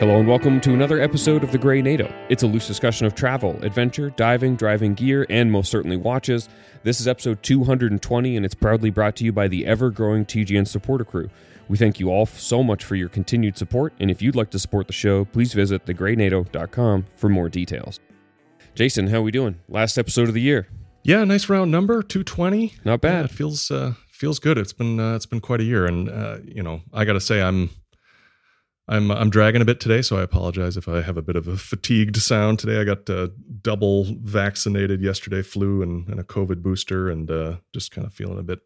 Hello and welcome to another episode of The Grey NATO. It's a loose discussion of travel, adventure, diving, driving gear, and most certainly watches. This is episode 220 and it's proudly brought to you by the ever growing TGN supporter crew. We thank you all so much for your continued support, and if you'd like to support the show, please visit thegreynato.com for more details. Jason, how are we doing? Last episode of the year. Yeah, nice round number, 220. Not bad. Yeah, it feels uh, feels good. It's been uh, it's been quite a year, and uh, you know, I got to say, I'm I'm I'm dragging a bit today, so I apologize if I have a bit of a fatigued sound today. I got uh, double vaccinated yesterday, flu and, and a COVID booster, and uh, just kind of feeling a bit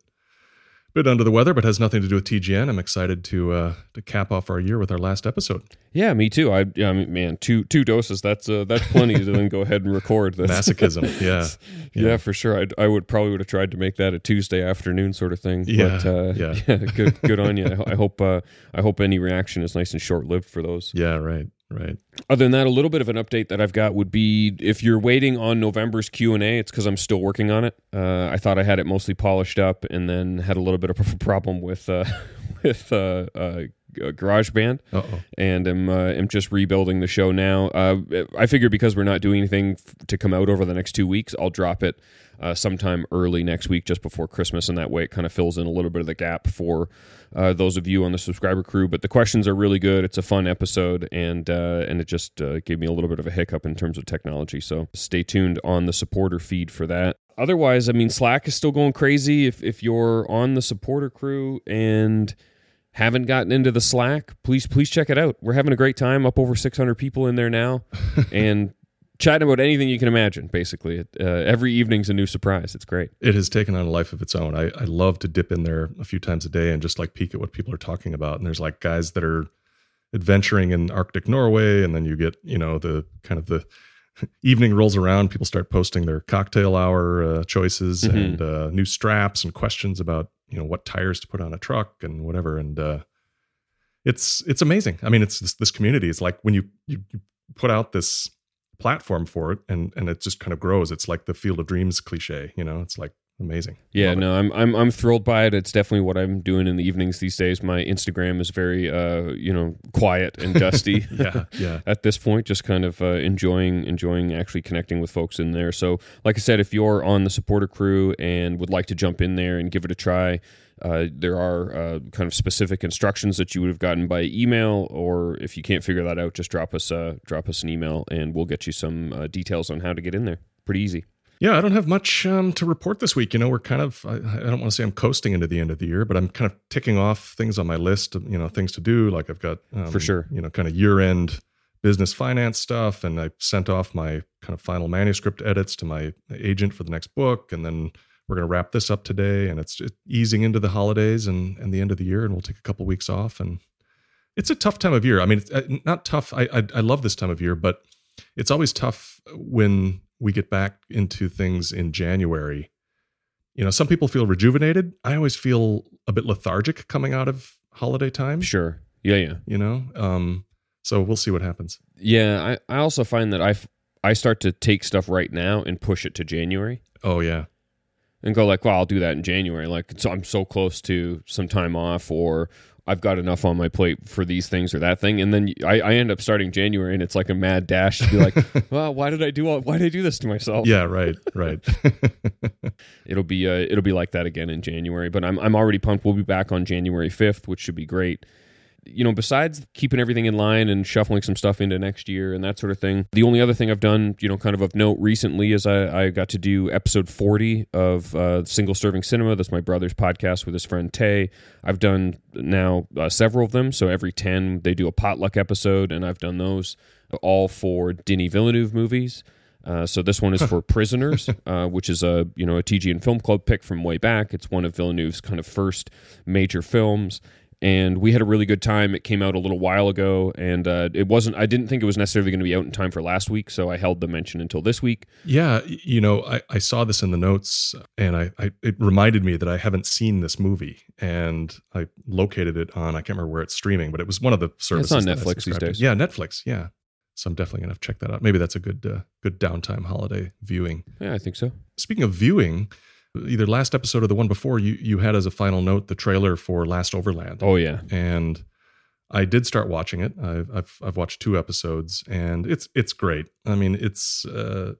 bit under the weather, but has nothing to do with TGN. I'm excited to uh, to cap off our year with our last episode. Yeah, me too. I, yeah, I mean, man, two two doses. That's uh, that's plenty to then go ahead and record. That's, Masochism, yeah. yeah, Yeah. for sure. I'd, I would probably would have tried to make that a Tuesday afternoon sort of thing. Yeah, but, uh, yeah. good good on you. I, I hope uh, I hope any reaction is nice and short lived for those. Yeah, right, right. Other than that, a little bit of an update that I've got would be if you're waiting on November's Q and A, it's because I'm still working on it. Uh, I thought I had it mostly polished up, and then had a little bit of a problem with uh, with uh, uh, GarageBand Uh oh. and am uh, am just rebuilding the show now. Uh, I figure because we're not doing anything f- to come out over the next two weeks, I'll drop it uh, sometime early next week, just before Christmas, and that way it kind of fills in a little bit of the gap for uh, those of you on the subscriber crew. But the questions are really good. It's a fun episode, and uh, and it just uh, gave me a little bit of a hiccup in terms of technology. So stay tuned on the supporter feed for that. Otherwise, I mean, Slack is still going crazy. If if you're on the supporter crew and haven't gotten into the Slack, please please check it out. We're having a great time. Up over 600 people in there now, and chatting about anything you can imagine. Basically, uh, every evening's a new surprise. It's great. it has taken on a life of its own. I, I love to dip in there a few times a day and just like peek at what people are talking about. And there's like guys that are adventuring in Arctic Norway, and then you get you know the kind of the evening rolls around. People start posting their cocktail hour uh, choices Mhm. and uh, new straps and questions about you know what tires to put on a truck and whatever. And uh, it's it's amazing. I mean, it's this, this community. It's like when you, you you put out this platform for it and and it just kind of grows. It's like the field of dreams cliche you know? It's like amazing Yeah, Love it. no, I'm I'm I'm thrilled by it. It's definitely what I'm doing in the evenings these days. My Instagram is very uh, you know, quiet and dusty. yeah yeah at this point just kind of uh, enjoying enjoying actually connecting with folks in there so like i said if you're on the supporter crew and would like to jump in there and give it a try uh, there are uh, kind of specific instructions that you would have gotten by email or if you can't figure that out just drop us uh, drop us an email and we'll get you some uh, details on how to get in there pretty easy yeah i don't have much um, to report this week. You know we're kind of I, I don't want to say i'm coasting into the end of the year but i'm kind of ticking off things on my list of, you know things to do. Like i've got um, For sure. you know kind of year end business finance stuff and i sent off my kind of final manuscript edits to my agent for the next book and then we're going to wrap this up today and it's easing into the holidays and, and the end of the year and we'll take a couple weeks off and it's a tough time of year. I mean it's uh, not tough I, I i love this time of year but it's always tough when we get back into things in january. You know some people feel rejuvenated. I always feel a bit lethargic coming out of holiday time. Sure. Yeah yeah. You know um so we'll see what happens. Yeah i, I also find that i i start to take stuff right now and push it to january. Oh yeah. And go like, well, I'll do that in January. Like, so I'm so close to some time off, or I've got enough on my plate for these things or that thing, and then I, I end up starting January, and it's like a mad dash to be like, well, why did I do all? Why did I do this to myself? yeah right right it'll be uh, it'll be like that again in January. But I'm I'm already pumped. We'll be back on January 5th, which should be great. You know, besides keeping everything in line and shuffling some stuff into next year and that sort of thing, the only other thing I've done, you know, kind of of note recently is I, I got to do episode 40 of uh, Single Serving Cinema. That's my brother's podcast with his friend Tay. I've done now uh, several of them. So every 10, they do a potluck episode, and I've done those all for Denis Villeneuve movies. Uh, so this one is for Prisoners, uh, which is a you know a TGN Film Club pick from way back. It's one of Villeneuve's kind of first major films, and we had a really good time. It came out a little while ago, and uh, it wasn't. I didn't think it was necessarily going to be out in time for last week, so I held the mention until this week. yeah you know I, I saw this in the notes and I, I it reminded me that i haven't seen this movie and i located it on i can't remember where it's streaming but it was one of the services It's on Netflix these days. yeah netflix yeah so i'm definitely gonna have to check that out maybe that's a good uh, good downtime holiday viewing Yeah, I think so. speaking of viewing either last episode or the one before you you had as a final note the trailer for last overland Oh yeah, and I did start watching it. I've, I've I've watched two episodes, and it's it's great. I mean, it's uh,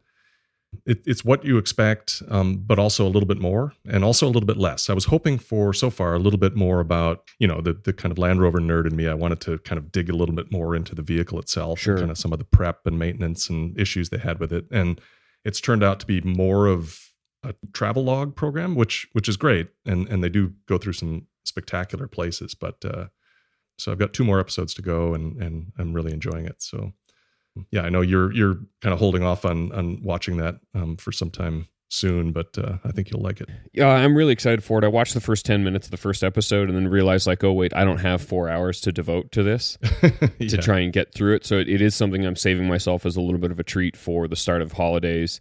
it, it's what you expect, um, but also a little bit more, and also a little bit less. I was hoping for so far a little bit more about you know the the kind of Land Rover nerd in me. I wanted to kind of dig a little bit more into the vehicle itself, Sure. and kind of some of the prep and maintenance and issues they had with it, and it's turned out to be more of a travel log program, which which is great, and and they do go through some spectacular places, but. Uh, so I've got two more episodes to go, and and I'm really enjoying it. So yeah, I know you're you're kind of holding off on on watching that um, for some time soon, but uh, I think you'll like it. Yeah, I'm really excited for it. I watched the first 10 minutes of the first episode and then realized, like, oh, wait, I don't have four hours to devote to this to try and get through it. So it, it is something I'm saving myself as a little bit of a treat for the start of holidays.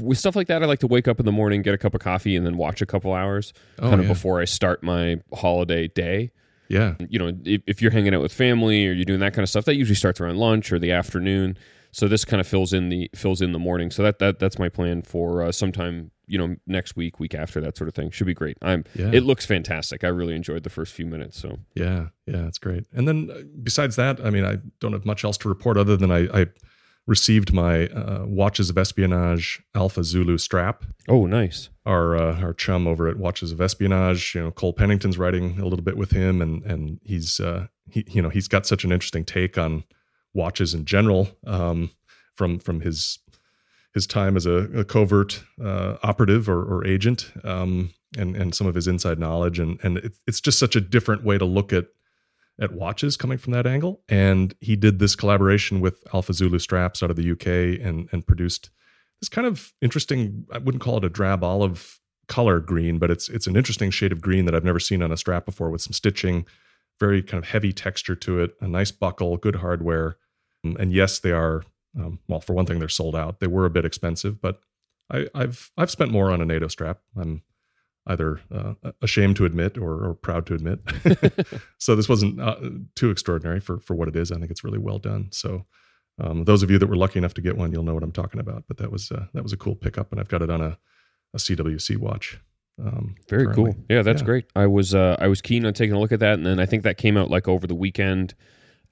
With stuff like that, I like to wake up in the morning, get a cup of coffee, and then watch a couple hours Oh, kind of yeah. before I start my holiday day. Yeah, you know, if, if you're hanging out with family or you're doing that kind of stuff, that usually starts around lunch or the afternoon. So this kind of fills in the fills in the morning. So that that that's my plan for uh, sometime you know next week, week after that sort of thing. Should be great. I'm. yeah, It looks fantastic. I really enjoyed the first few minutes. So yeah, yeah. It's great. And then uh, besides that, I mean, I don't have much else to report other than I, I received my uh, Watches of Espionage Alpha Zulu strap. oh, nice. Our uh, our chum over at Watches of Espionage, you know, Cole Pennington's writing a little bit with him, and and he's uh, he you know he's got such an interesting take on watches in general um, from from his his time as a, a covert uh, operative or, or agent um, and and some of his inside knowledge and and it's just such a different way to look at at watches coming from that angle and he did this collaboration with Alpha Zulu straps out of the UK and and produced this kind of interesting I wouldn't call it a drab olive color green but it's it's an interesting shade of green that I've never seen on a strap before with some stitching very kind of heavy texture to it a nice buckle good hardware Um, and yes they are um, well, for one thing, they're sold out. They were a bit expensive, but I, I've I've spent more on a NATO strap. I'm either uh, ashamed to admit or, or proud to admit. so this wasn't uh, too extraordinary for for what it is. I think it's really well done. So um, those of you that were lucky enough to get one, you'll know what I'm talking about. But that was uh, that was a cool pickup, and I've got it on a, a CWC watch. Um, Very currently. cool. Yeah, that's Yeah. great. I was uh, I was keen on taking a look at that, and then I think that came out like over the weekend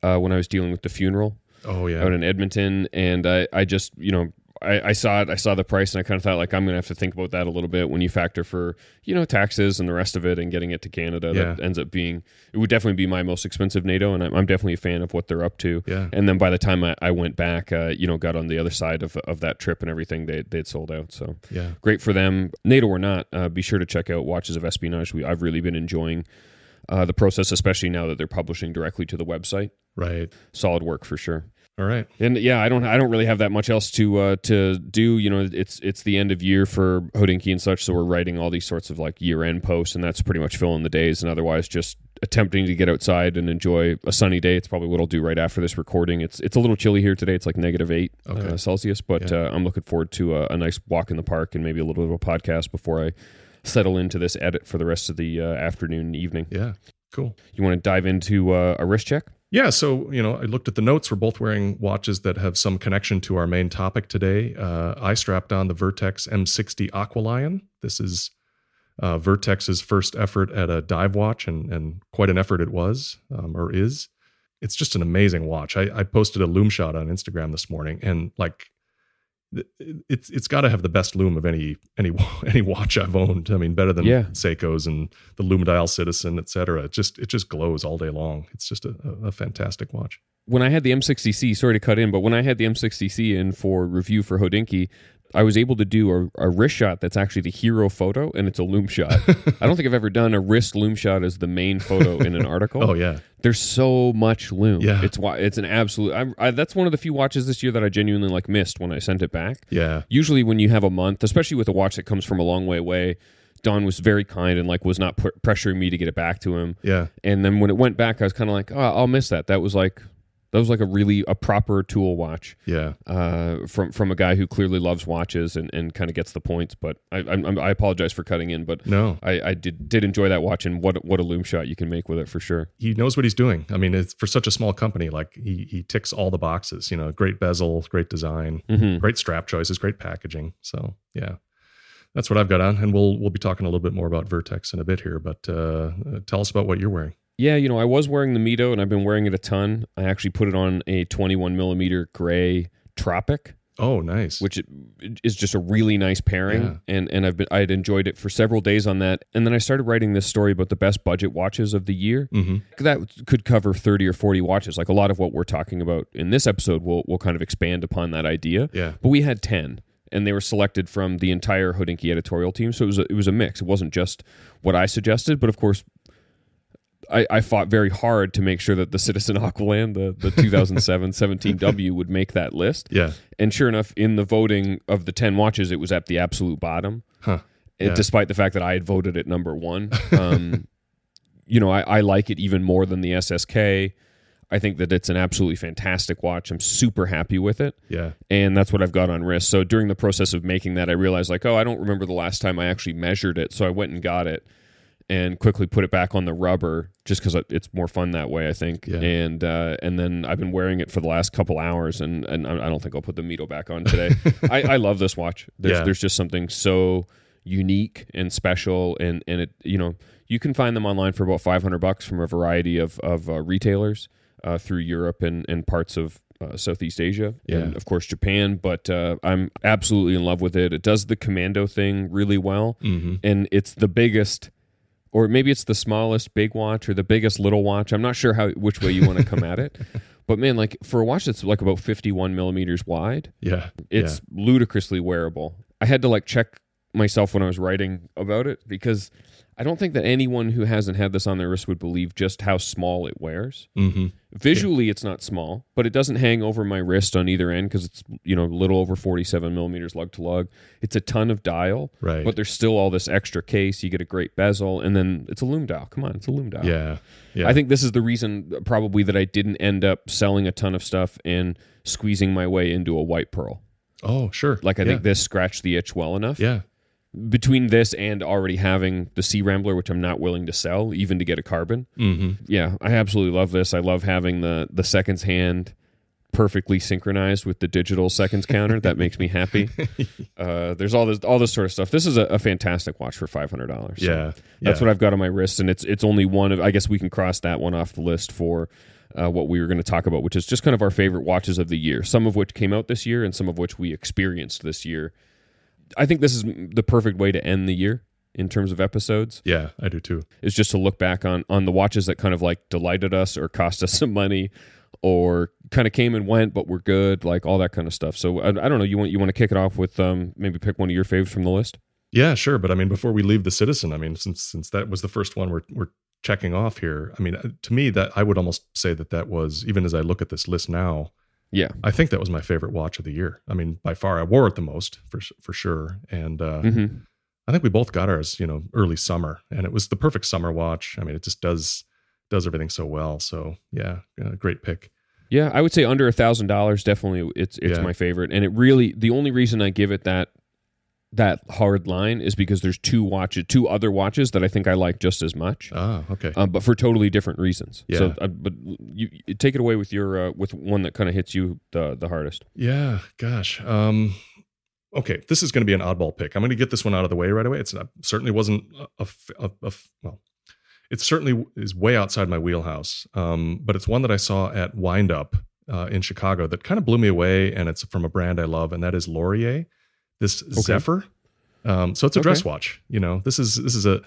uh, when I was dealing with the funeral. Oh yeah, out in Edmonton, and I, I just you know I, I saw it, I saw the price, and I kind of thought like I'm gonna have to think about that a little bit when you factor for you know taxes and the rest of it, and getting it to Canada. That ends up being it would definitely be my most expensive NATO, and I'm, I'm definitely a fan of what they're up to. yeah, And then by the time I, I went back, uh, you know, got on the other side of, of that trip and everything, they they'd sold out. So yeah. great for them. NATO or not, uh, be sure to check out Watches of Espionage. We, I've really been enjoying uh, the process, especially now that they're publishing directly to the website. Right. Solid work for sure. All right. And yeah, I don't I don't really have that much else to uh, to do. You know, it's it's the end of year for Hodinkee and such, so we're writing all these sorts of like year end posts, and that's pretty much filling the days. And otherwise, just attempting to get outside and enjoy a sunny day. It's probably what I'll do right after this recording. It's it's a little chilly here today. It's like negative eight Okay. uh, Celsius, but Yeah. uh, I'm looking forward to a, a nice walk in the park and maybe a little bit of a podcast before I settle into this edit for the rest of the uh, afternoon and evening. Yeah. Cool. You want to dive into uh, a wrist check? Yeah, so you know, I looked at the notes. We're both wearing watches that have some connection to our main topic today. Uh, I strapped on the Vertex M60 Aqualion. This is uh, Vertex's first effort at a dive watch, and and quite an effort it was um, or is. It's just an amazing watch. I, I posted a loom shot on Instagram this morning, and like, it's it's got to have the best loom of any any any watch I've owned. I mean, better than Yeah. Seiko's and the Lumidial Citizen, et cetera. It just it just glows all day long. It's just a, a, fantastic watch. when I had the M60C, sorry to cut in, but when I had the M60C in for review for Hodinkee, I was able to do a, a wrist shot that's actually the hero photo, and it's a loom shot. I don't think I've ever done a wrist loom shot as the main photo in an article. Oh yeah, There's so much loom. Yeah. it's why it's an absolute. I, I, that's one of the few watches this year that I genuinely like missed when I sent it back. yeah, Usually, when you have a month, especially with a watch that comes from a long way away, Don was very kind and like was not pu- pressuring me to get it back to him. yeah, And then when it went back, I was kind of like, oh, I'll miss that. That was like that was like a really a proper tool watch yeah. uh, from from a guy who clearly loves watches and, and kind of gets the points. But I, I I apologize for cutting in, but No, I, I did did enjoy that watch and what what a loom shot you can make with it for sure. he knows what he's doing. I mean, it's for such a small company. Like he he ticks all the boxes. You know, great bezel, great design, hmm great strap choices, great packaging. So yeah, that's what I've got on, and we'll we'll be talking a little bit more about Vertex in a bit here. But uh, uh, tell us about what you're wearing. Yeah, you know, I was wearing the Mito and I've been wearing it a ton. I actually put it on a 21 millimeter gray Tropic, Oh, nice. which is just a really nice pairing. Yeah. And and I've been I had enjoyed it for several days on that. And then I started writing this story about the best budget watches of the year. hmm That could cover 30 or 40 watches. Like a lot of what we're talking about in this episode will will kind of expand upon that idea. Yeah. But we had 10 and they were selected from the entire Hodinkee editorial team. So it was a, it was a mix. It wasn't just what I suggested, but of course I, I fought very hard to make sure that the Citizen Aqualand, the, the 2007 17W, would make that list. Yeah. And sure enough, in the voting of the 10 watches, it was at the absolute bottom, Huh. Yeah. despite the fact that I had voted it number one. Um, you know, I, I like it even more than the SSK. I think that it's an absolutely fantastic watch. I'm super happy with it Yeah. and that's what I've got on wrist. So during the process of making that, I realized like, oh, I don't remember the last time I actually measured it. So I went and got it and quickly put it back on the rubber just because it's more fun that way, I think. Yeah. And uh, and then I've been wearing it for the last couple hours, and and I don't think I'll put the Mito back on today. I, I love this watch. There's Yeah. there's just something so unique and special, and and it you know you can find them online for about 500 bucks from a variety of of uh, retailers uh, through Europe and and parts of uh, Southeast Asia and of course Japan. But uh, I'm absolutely in love with it. It does the commando thing really well, hmm and it's the biggest. Or maybe it's the smallest big watch or the biggest little watch. I'm not sure how which way you want to come at it, but man, like for a watch that's like about 51 millimeters wide, Yeah. it's ludicrously wearable. I had to like check myself when I was writing about it because I don't think that anyone who hasn't had this on their wrist would believe just how small it wears. yeah. hmm Visually, it's not small, but it doesn't hang over my wrist on either end because it's you know a little over 47 millimeters lug to lug. It's a ton of dial, Right. but there's still all this extra case. You get a great bezel, and then it's a loom dial. Come on, it's a loom dial. yeah. Yeah. I think this is the reason uh, probably that I didn't end up selling a ton of stuff and squeezing my way into a white pearl. oh, sure. Like I yeah. think this scratched the itch well enough. Yeah. Between this and already having the Sea Rambler, which I'm not willing to sell, even to get a carbon. hmm Yeah, I absolutely love this. I love having the the seconds hand perfectly synchronized with the digital seconds counter. That makes me happy. Uh, there's all this all this sort of stuff. This is a, a fantastic watch for five hundred dollars. Yeah. That's yeah. what I've got on my wrist, and it's it's only one of. I guess we can cross that one off the list for uh, what we were going to talk about, which is just kind of our favorite watches of the year. Some of which came out this year, and some of which we experienced this year. I think this is the perfect way to end the year in terms of episodes. Yeah, I do too. Is just to look back on on the watches that kind of like delighted us or cost us some money. Or kind of came and went, but we're good, like all that kind of stuff. So I, I don't know. You want you want to kick it off with um, maybe pick one of your faves from the list. Yeah, sure. But I mean, before we leave the Citizen, I mean, since since that was the first one we're we're checking off here, I mean, uh, to me, that I would almost say that that was even as I look at this list now, Yeah. I think that was my favorite watch of the year. I mean, by far, I wore it the most for for sure, and uh, hmm I think we both got ours, you know, early summer, and it was the perfect summer watch. I mean, it just does does everything so well. So yeah, uh, great pick. Yeah, I would say under a thousand dollars. Definitely, it's it's Yeah. my favorite, and it really the only reason I give it that that hard line is because there's two watches, two other watches that I think I like just as much, Ah, okay. um, but for totally different reasons. So, Yeah. uh, but you, you take it away with your uh, with one that kind of hits you the the hardest. Yeah, gosh. Um, okay, this is going to be an oddball pick. I'm going to get this one out of the way right away. It's not, certainly wasn't a well, it certainly is way outside my wheelhouse. Um, but it's one that I saw at Wind Up uh, in Chicago that kind of blew me away, and it's from a brand I love, and that is Lorier. This Zephyr. Um, so it's a dress watch. You know, this is this is a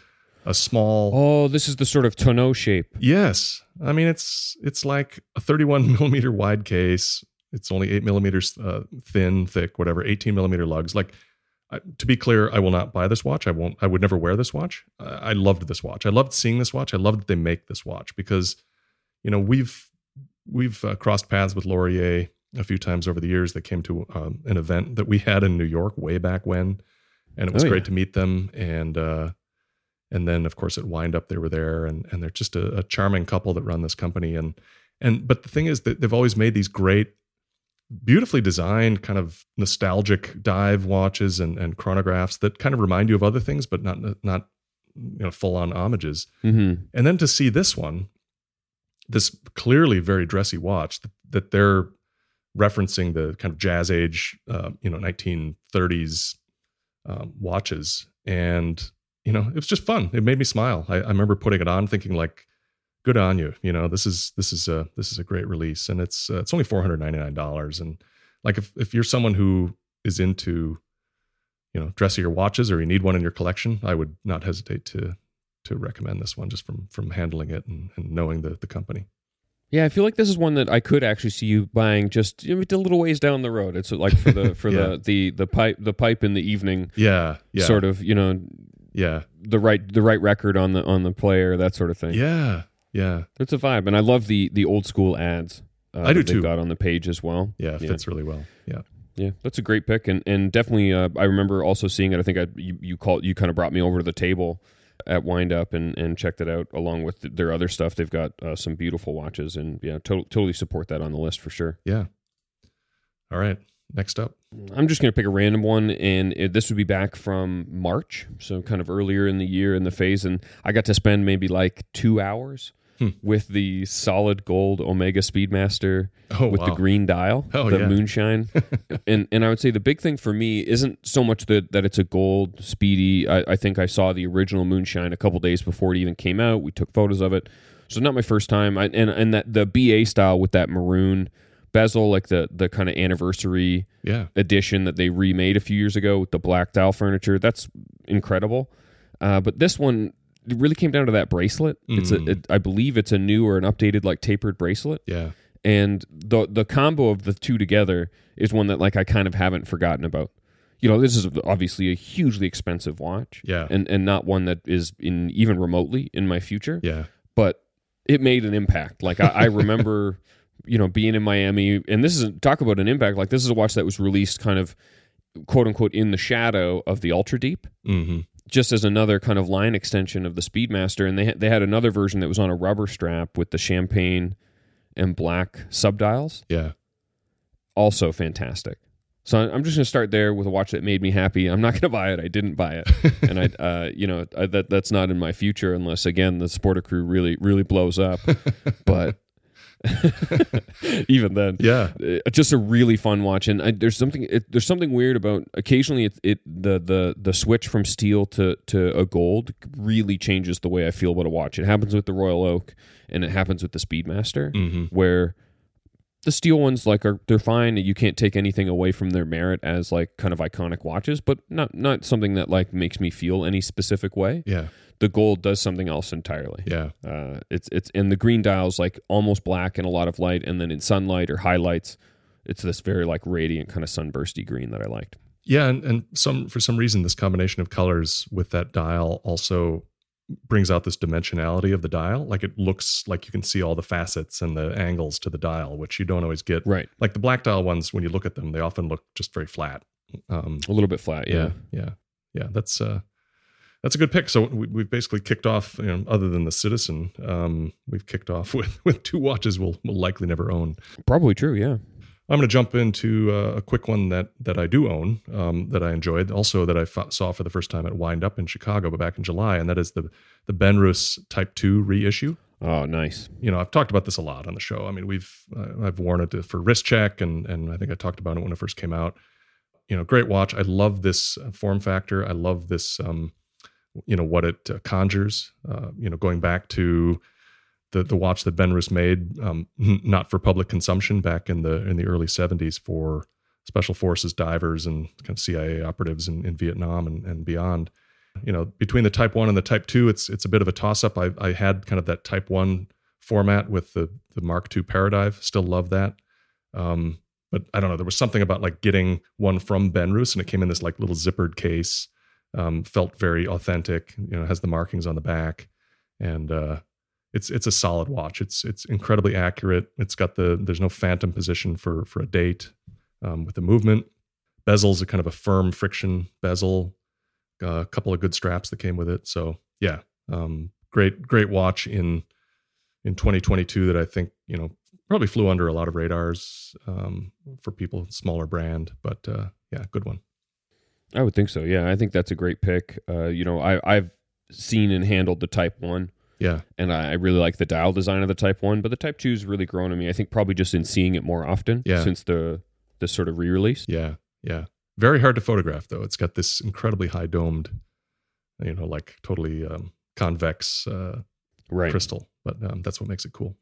a small. Oh, this is the sort of tonneau shape. Yes, I mean it's it's like a 31 millimeter wide case. It's only eight millimeters uh, thin, thick, whatever. 18 millimeter lugs. Like I, to be clear, I will not buy this watch. I won't. I would never wear this watch. I, I loved this watch. I loved seeing this watch. I loved that they make this watch because, you know, we've we've uh, crossed paths with Laurier a few times over the years. That came to um, an event that we had in New York way back when, and it was Oh, great yeah. to meet them. And uh, and then of course at Wind Up they were there, and and they're just a, a charming couple that run this company. And and but the thing is that they've always made these great, beautifully designed, kind of nostalgic dive watches and and chronographs that kind of remind you of other things, but not not you know full on homages. hmm And then to see this one, this clearly very dressy watch that, that they're referencing the kind of jazz age, uh, you know, 1930s um, watches. And, you know, it was just fun. It made me smile. I, I remember putting it on thinking like, good on you. You know, this is this is a this is a great release, and it's uh, it's only four hundred ninety nine dollars. And like if if you're someone who is into you know dressier watches or you need one in your collection, I would not hesitate to to recommend this one just from from handling it and, and knowing the the company. Yeah, I feel like this is one that I could actually see you buying just you know, a little ways down the road. It's like for the for Yeah. the, the the pipe the pipe in the evening Yeah, yeah, sort of, you know, yeah, the right the right record on the on the player, that sort of thing. yeah, yeah, It's a vibe. And I love the the old school ads. Uh, I do too. got on the page as well. yeah. It Yeah. fits really well. Yeah, Yeah, that's a great pick, and and definitely, uh, I remember also seeing it. I think I you you called you kind of brought me over to the table at Wind Up and and checked it out along with their other stuff. They've got uh, some beautiful watches, and yeah, to- totally support that on the list for sure. yeah. All right, next up. I'm just gonna pick a random one, and it, this would be back from March, so kind of earlier in the year in the phase, and I got to spend maybe like two hours. Hmm. With the solid gold Omega Speedmaster Oh with wow. the green dial, Oh, the yeah. moonshine, and and I would say the big thing for me isn't so much that that it's a gold speedy. I, I think I saw the original moonshine a couple days before it even came out. We took photos of it, so not my first time. I, and and that the BA style with that maroon bezel, like the the kind of anniversary yeah, edition that they remade a few years ago with the black dial furniture. That's incredible. Uh, but this one. It really came down to that bracelet. It's a, Mm. it, I believe it's a new or an updated like tapered bracelet yeah, and the the combo of the two together is one that like I kind of haven't forgotten about. You know, this is obviously a hugely expensive watch, yeah, and and not one that is in even remotely in my future, yeah, but it made an impact. Like I, I remember, you know, being in Miami, and this is talk about an impact. Like this is a watch that was released kind of quote unquote in the shadow of the Ultra Deep hmm just as another kind of line extension of the Speedmaster, and they had, they had another version that was on a rubber strap with the champagne and black subdials. yeah, Also fantastic. So I'm just going to start there with a watch that made me happy. I'm not going to buy it. I didn't buy it, and I, uh, you know, I, that that's not in my future unless again the Sporter Crew really really blows up. But even then, yeah, uh, just a really fun watch. And I, there's something it, there's something weird about occasionally it, it the the the switch from steel to to a gold really changes the way I feel about a watch. It happens with the Royal Oak and it happens with the Speedmaster hmm where the steel ones like are they're fine. You can't take anything away from their merit as like kind of iconic watches but not not something that like makes me feel any specific way. Yeah, the gold does something else entirely yeah, uh, it's it's and the green dial's like almost black and a lot of light, and then in sunlight or highlights, it's this very like radiant kind of sunbursty green that I liked. yeah. And, and some for some reason, this combination of colors with that dial also brings out this dimensionality of the dial. Like it looks like you can see all the facets and the angles to the dial, which you don't always get. Right, Like the black dial ones, when you look at them, they often look just very flat. Um, a little bit flat. Yeah, yeah, yeah, yeah. That's uh, that's a good pick. So we, we've basically kicked off. You know, other than the Citizen, um, we've kicked off with with two watches we'll we'll likely never own. probably true. Yeah, I'm going to jump into uh, a quick one that that I do own, um, that I enjoyed, also that I f- saw for the first time at Wind Up in Chicago, but back in July, and that is the the Benrus Type Two reissue. oh nice. You know, I've talked about this a lot on the show. I mean, we've uh, I've worn it to- for wrist check, and and I think I talked about it when it first came out. You know, great watch. I love this uh, form factor. I love this. Um, you know what it uh, conjures. Uh, you know, going back to the the watch that Benrus made, um, not for public consumption back in the in the early '70s for special forces divers and kind of CIA operatives in, in Vietnam and, and beyond. You know, between the Type One and the Type Two, it's it's a bit of a toss up. I, I had kind of that Type One format with the the Mark II Paradive. Still love that. Um, but I don't know. There was something about like getting one from Benrus, and it came in this like little zippered case. Um, felt very authentic. You know, has the markings on the back, and uh, it's it's a solid watch. It's it's incredibly accurate. It's got the there's no phantom position for for a date um, with the movement. Bezel's a kind of a firm friction bezel. Uh, a couple of good straps that came with it. So yeah, um, great great watch in in 2022 that I think you know probably flew under a lot of radars um, for people smaller brand, but uh, yeah, good one. I would think so. Yeah, I think that's a great pick. Uh, you know, I I've seen and handled the Type One. Yeah, and I I really like the dial design of the Type One, but the Type Two's really grown on me. I think probably just in seeing it more often Yeah. since the the sort of re-release. yeah, yeah. Very hard to photograph though. It's got this incredibly high domed, you know, like totally um, convex uh, Right. crystal, but um, that's what makes it cool.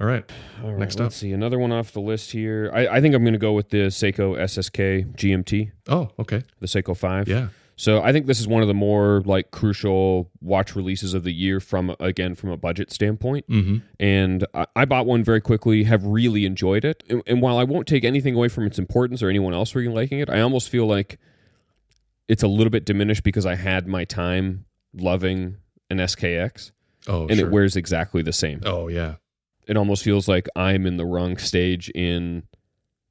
All right. All right, Next let's see another one off the list here. I, I think I'm going to go with the Seiko SSK GMT, Oh, okay. the Seiko Five. Yeah. So I think this is one of the more like crucial watch releases of the year from again from a budget standpoint. Mm-hmm. And I, I bought one very quickly, have really enjoyed it. And, and while I won't take anything away from its importance or anyone else really liking it, I almost feel like it's a little bit diminished because I had my time loving an SKX, Oh, and sure. it wears exactly the same. oh, yeah. It almost feels like I'm in the wrong stage in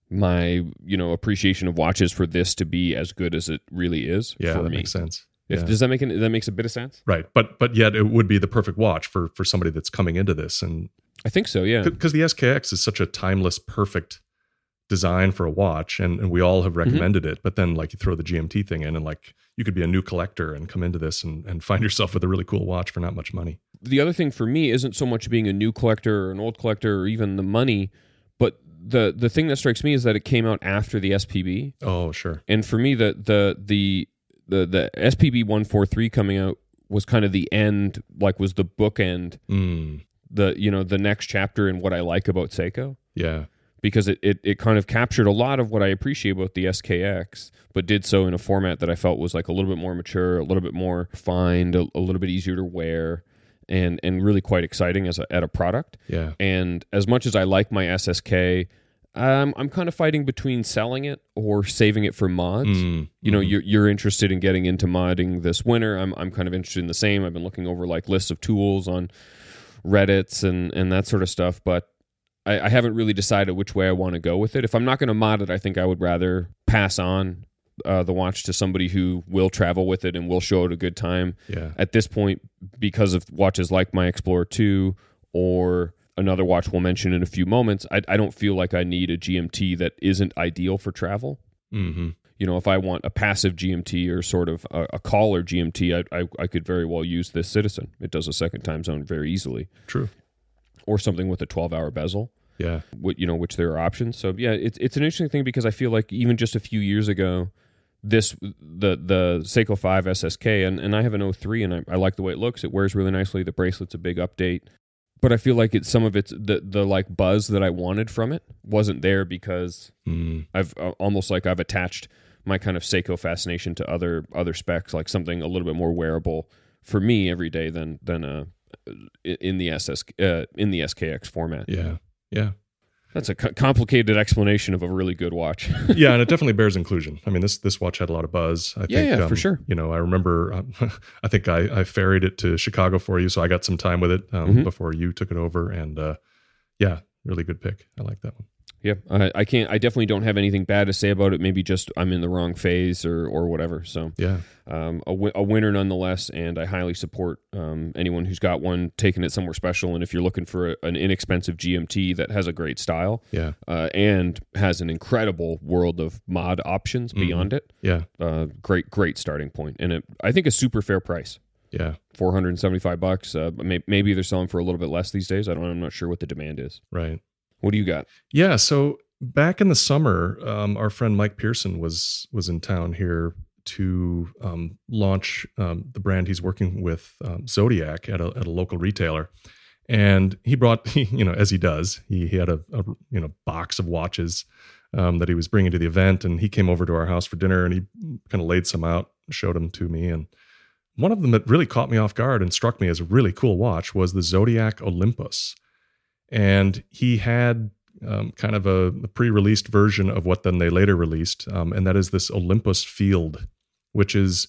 my you know appreciation of watches for this to be as good as it really is Yeah, for that me. makes sense. If, Yeah. Does that make an, that makes a bit of sense? Right, but but yet it would be the perfect watch for for somebody that's coming into this, and I think so. Yeah. because the SKX is such a timeless, perfect design for a watch, and, and we all have mm-hmm. recommended it. But then like you throw the GMT thing in, and like you could be a new collector and come into this and, and find yourself with a really cool watch for not much money. The other thing for me isn't so much being a new collector or an old collector or even the money, but the the thing that strikes me is that it came out after the SPB, Oh, sure. and for me the the the the the SPB one four three coming out was kind of the end, like was the bookend, Mm, the you know the next chapter in what I like about Seiko. yeah, because it, it, it kind of captured a lot of what I appreciate about the SKX, but did so in a format that I felt was like a little bit more mature, a little bit more refined, a, a little bit easier to wear, and and really quite exciting as a, at a product. yeah, And as much as I like my SSK, um, I'm kind of fighting between selling it or saving it for mods. Mm, You know, mhm. you're, you're interested in getting into modding this winter. I'm, I'm kind of interested in the same. I've been looking over like lists of tools on Reddits and, and that sort of stuff, but I, I haven't really decided which way I want to go with it. If I'm not going to mod it, I think I would rather pass on uh, the watch to somebody who will travel with it and will show it a good time yeah, at this point because of watches like my Explorer 2 or another watch we'll mention in a few moments, I, I don't feel like I need a GMT that isn't ideal for travel. hmm You know, if I want a passive GMT or sort of a, a caller GMT, I, I, I could very well use this Citizen. It does a second time zone very easily, true. or something with a 12 hour bezel. Yeah, you know, which there are options. So yeah, it's it's an interesting thing because I feel like even just a few years ago, this the the Seiko 5 SSK and, and I have an 03 and I, I like the way it looks. It wears really nicely. The bracelet's a big update. But I feel like it's some of it's the the like buzz that I wanted from it wasn't there because mm, I've uh, almost like I've attached my kind of Seiko fascination to other other specs, like something a little bit more wearable for me every day than than uh in the SS uh, in the SKX format. yeah, yeah. That's a co- complicated explanation of a really good watch. yeah, and it definitely bears inclusion. I mean, this this watch had a lot of buzz. I Yeah, think, yeah, for sure. You know, I remember. Um, I think I, I ferried it to Chicago for you, so I got some time with it um, Mhm. before you took it over. And uh, yeah, really good pick. I like that one. Yeah, I, I can't. I definitely don't have anything bad to say about it. Maybe just I'm in the wrong phase or or whatever. So Yeah, um, a, a winner nonetheless, and I highly support um, anyone who's got one taking it somewhere special. And if you're looking for a, an inexpensive GMT that has a great style yeah, uh, and has an incredible world of mod options Mhm. beyond it, yeah, uh, great great starting point, and it, I think a super fair price. yeah. 475 bucks. Uh, maybe they're selling for a little bit less these days. I don't. I'm not sure what the demand is. Right. What do you got? Yeah. So back in the summer, um, our friend Mike Pearson was was in town here to um, launch um, the brand he's working with, um, Zodiac, at a at a local retailer. And he brought, you know, as he does, he, he had a, a you know box of watches um, that he was bringing to the event, and he came over to our house for dinner, and he kind of laid some out, showed them to me, and one of them that really caught me off guard and struck me as a really cool watch was the Zodiac Olympus and he had um, kind of a, pre-released version of what then they later released, um, and that is this Olympus Field, which is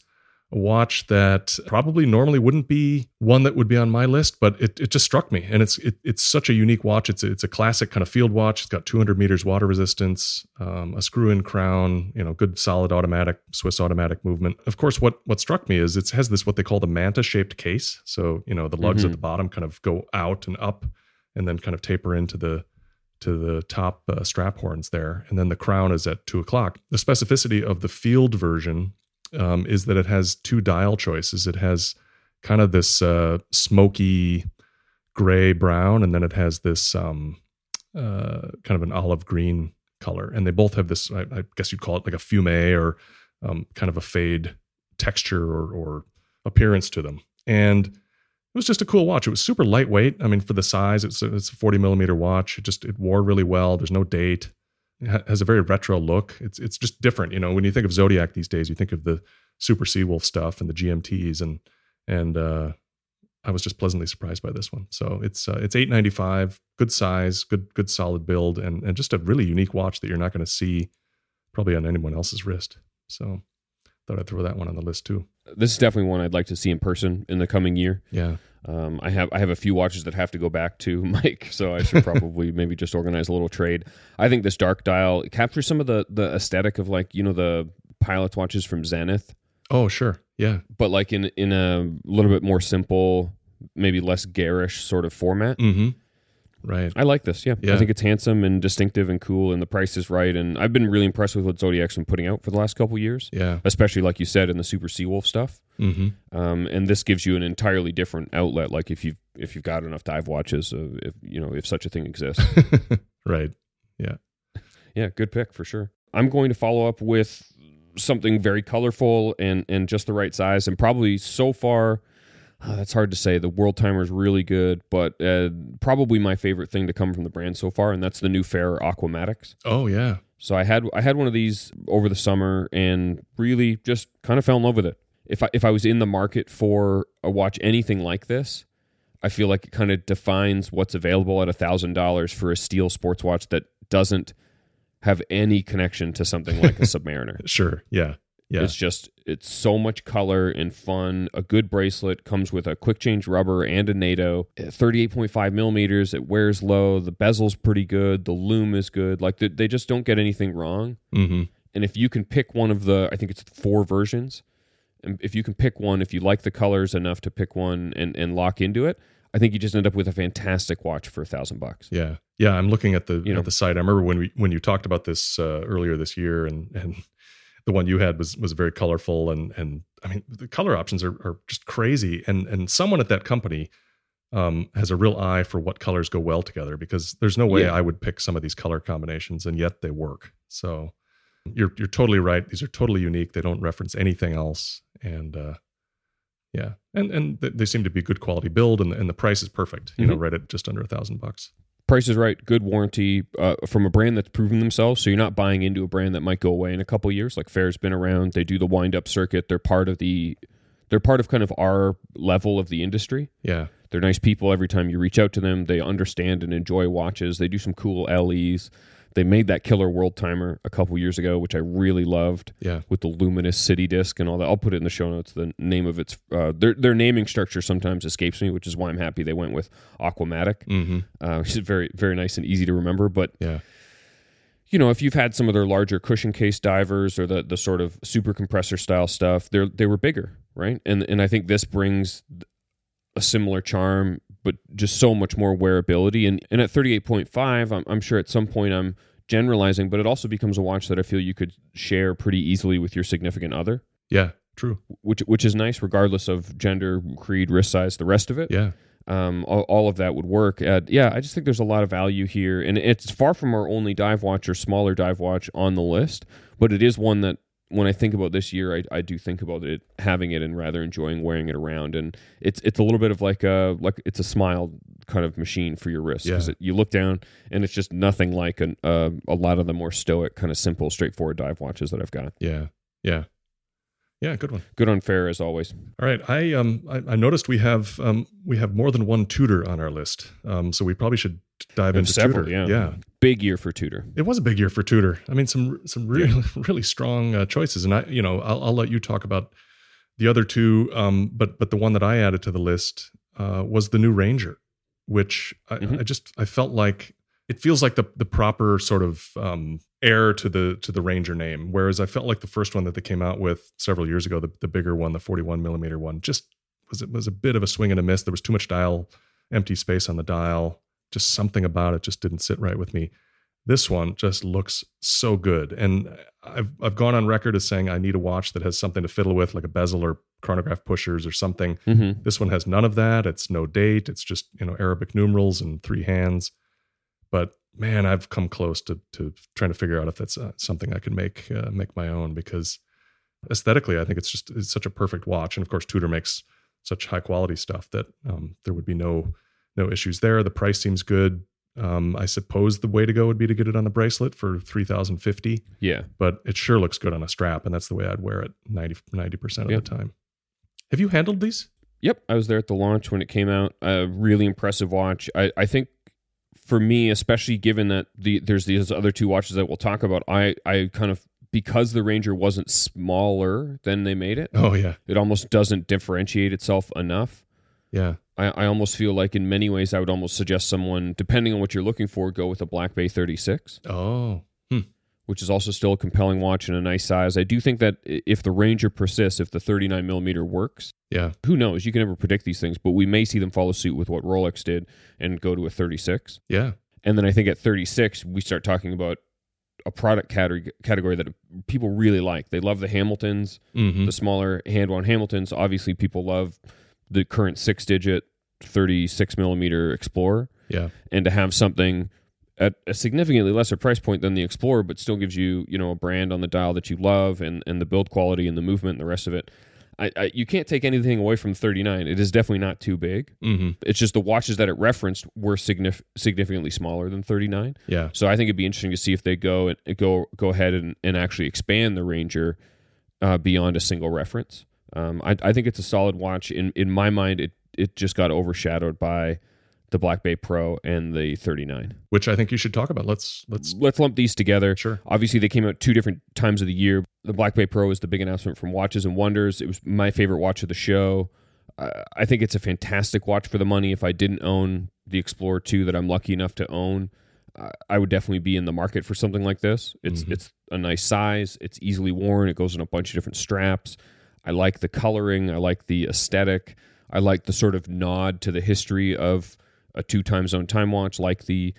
a watch that probably normally wouldn't be one that would be on my list, but it, it just struck me, and it's it, it's such a unique watch. It's a, it's a classic kind of field watch. It's got 200 meters water resistance, um, a screw-in crown, you know, good solid automatic Swiss automatic movement. Of course, what what struck me is it has this what they call the manta-shaped case. So you know the lugs at Mhm. the bottom kind of go out and up and then kind of taper into the to the top uh, strap horns there, and then the crown is at two o'clock. The specificity of the field version um, is that it has two dial choices. It has kind of this uh, smoky gray brown, and then it has this um, uh, kind of an olive green color, and they both have this. I, I guess you'd call it like a fume or um, kind of a fade texture or, or appearance to them, and it was just a cool watch. It was super lightweight. I mean, for the size, it's a, it's a 40 millimeter watch. It just it wore really well. There's no date. It has a very retro look. It's it's just different. You know, when you think of Zodiac these days, you think of the Super Seawolf stuff and the GMTs, and and uh, I was just pleasantly surprised by this one. So it's uh, it's 895, good size, good good solid build, and and just a really unique watch that you're not going to see probably on anyone else's wrist. So thought I'd throw that one on the list too. This is definitely one I'd like to see in person in the coming year. Yeah. Um, I have I have a few watches that have to go back to Mike, so I should probably maybe just organize a little trade. I think this dark dial captures some of the the aesthetic of like you know the pilot watches from Zenith, Oh, sure. Yeah. but like in in a little bit more simple, maybe less garish sort of format. Mm-hmm. Right. I like this. Yeah. I think it's handsome and distinctive and cool, and the price is right. And I've been really impressed with what Zodiac's been putting out for the last couple years, Yeah. especially like you said in the Super Seawolf stuff. Mm-hmm. Um, and this gives you an entirely different outlet. Like if you've if you've got enough dive watches, uh, if you know if such a thing exists. right. Yeah. Yeah, good pick for sure. I'm going to follow up with something very colorful and and just the right size, and probably so far. Uh, that's hard to say. The World Timer is really good, but uh, probably my favorite thing to come from the brand so far, and that's the new Farer Aquamatics. Oh, yeah. So I had I had one of these over the summer and really just kind of fell in love with it. If I if I was in the market for a watch anything like this, I feel like it kind of defines what's available at a thousand dollars for a steel sports watch that doesn't have any connection to something like a Submariner. Sure. Yeah. Yeah. It's just it's so much color and fun. A good bracelet comes with a quick change rubber and a NATO. Point five millimeters. It wears low. The bezel's pretty good. The loom is good. Like they, they just don't get anything wrong. mm-hmm. And if you can pick one of the, I think it's four versions. And if you can pick one, if you like the colors enough to pick one and and lock into it, I think you just end up with a fantastic watch for a thousand bucks. Yeah, yeah. I'm looking at the You know. at the site. I remember when we when you talked about this uh, earlier this year, and and the one you had was was very colorful, and and I mean the color options are are just crazy. And and someone at that company um, has a real eye for what colors go well together because there's no way Yeah. I would pick some of these color combinations, and yet they work. So you're you're totally right. These are totally unique. They don't reference anything else, and uh, yeah, and and they seem to be good quality build, and and the price is perfect. You know, right at just under a thousand bucks. Price is right, good warranty uh, from a brand that's proven themselves. So you're not buying into a brand that might go away in a couple years. Like Farer's been around, they do the wind up circuit. They're part of the, they're part of kind of our level of the industry. Yeah, They're nice people. Every time you reach out to them, they understand and enjoy watches. They do some cool LEs. They made that killer world timer a couple years ago, which I really loved yeah, with the luminous city disc and all that. I'll put it in the show notes. The name of its uh, their their naming structure sometimes escapes me, which is why I'm happy they went with Aquamatic, mm-hmm. uh, which is very very nice and easy to remember. But yeah, you know, if you've had some of their larger cushion case divers or the the sort of super compressor style stuff, they they were bigger, right? And and I think this brings a similar charm, but just so much more wearability. And and at thirty eight point five, I'm I'm sure at some point I'm generalizing, but it also becomes a watch that I feel you could share pretty easily with your significant other, yeah. True. which which is nice regardless of gender, creed, wrist size, the rest of it Yeah, um, all, all of that would work. Uh, yeah, I just think there's a lot of value here, and it's far from our only dive watch or smaller dive watch on the list, but it is one that when I think about this year, I, I do think about it having it and rather enjoying wearing it around, and it's it's a little bit of like a like it's a smile kind of machine for your wrist because Yeah. you look down and it's just nothing like an, uh, a lot of the more stoic kind of simple straightforward dive watches that I've got. yeah, yeah, yeah. Good one. Good on Farer as always. All right, I um I, I noticed we have um we have more than one Tudor on our list. Um, so we probably should dive into several, Tudor. yeah. yeah. Big year for Tudor. It was a big year for Tudor. I mean, some some really really strong uh, choices, and I you know I'll, I'll let you talk about the other two. Um, but but the one that I added to the list uh, was the new Ranger, which I, Mhm. I just I felt like it feels like the the proper sort of um, heir to the to the Ranger name. Whereas I felt like the first one that they came out with several years ago, the, the bigger one, the 41 millimeter one, just was it was a bit of a swing and a miss. There was too much dial, empty space on the dial. Just something about it just didn't sit right with me. This one just looks so good, and I've I've gone on record as saying I need a watch that has something to fiddle with, like a bezel or chronograph pushers or something. Mm-hmm. This one has none of that. It's no date. It's just you know Arabic numerals and three hands. But man, I've come close to to trying to figure out if that's uh, something I could make uh, make my own because aesthetically, I think it's just it's such a perfect watch. And of course, Tudor makes such high quality stuff that um, there would be no no issues there. The price seems good. Um, I suppose the way to go would be to get it on the bracelet for three thousand fifty, Yeah. but it sure looks good on a strap, and that's the way I'd wear it 90 percent of Yeah. the time. Have you handled these? Yep, I was there at the launch when it came out. A really impressive watch. I, I think for me, especially given that the there's these other two watches that we'll talk about, I I kind of because the Ranger wasn't smaller than they made it, Oh yeah, it almost doesn't differentiate itself enough. yeah, I, I almost feel like in many ways I would almost suggest someone, depending on what you're looking for, go with a Black Bay 36, oh which is also still a compelling watch and a nice size. I do think that if the Ranger persists, if the 39 millimeter works, yeah, who knows? You can never predict these things, but we may see them follow suit with what Rolex did and go to a 36. yeah, And then I think at 36, we start talking about a product category category that people really like. They love the Hamiltons, hmm the smaller hand wound Hamiltons. Obviously, people love the current six digit 36 millimeter Explorer. yeah, And to have something at a significantly lesser price point than the Explorer, but still gives you, you know, a brand on the dial that you love and, and the build quality and the movement and the rest of it. I, I, you can't take anything away from 39. It is definitely not too big. hmm It's just the watches that it referenced were signif- significantly smaller than 39. yeah, So I think it'd be interesting to see if they go and go go ahead and, and actually expand the Ranger uh, beyond a single reference. Um, I, I think it's a solid watch. In in my mind, it it just got overshadowed by the Black Bay Pro and the 39. which I think you should talk about. Let's let's Let's lump these together. sure. Obviously, they came out two different times of the year. The Black Bay Pro is the big announcement from Watches and Wonders. It was my favorite watch of the show. Uh, I think it's a fantastic watch for the money. If I didn't own the Explorer 2 that I'm lucky enough to own, uh, I would definitely be in the market for something like this. It's Mhm. it's a nice size. It's easily worn. It goes in a bunch of different straps. I like the coloring. I like the aesthetic. I like the sort of nod to the history of a two time zone time watch, like the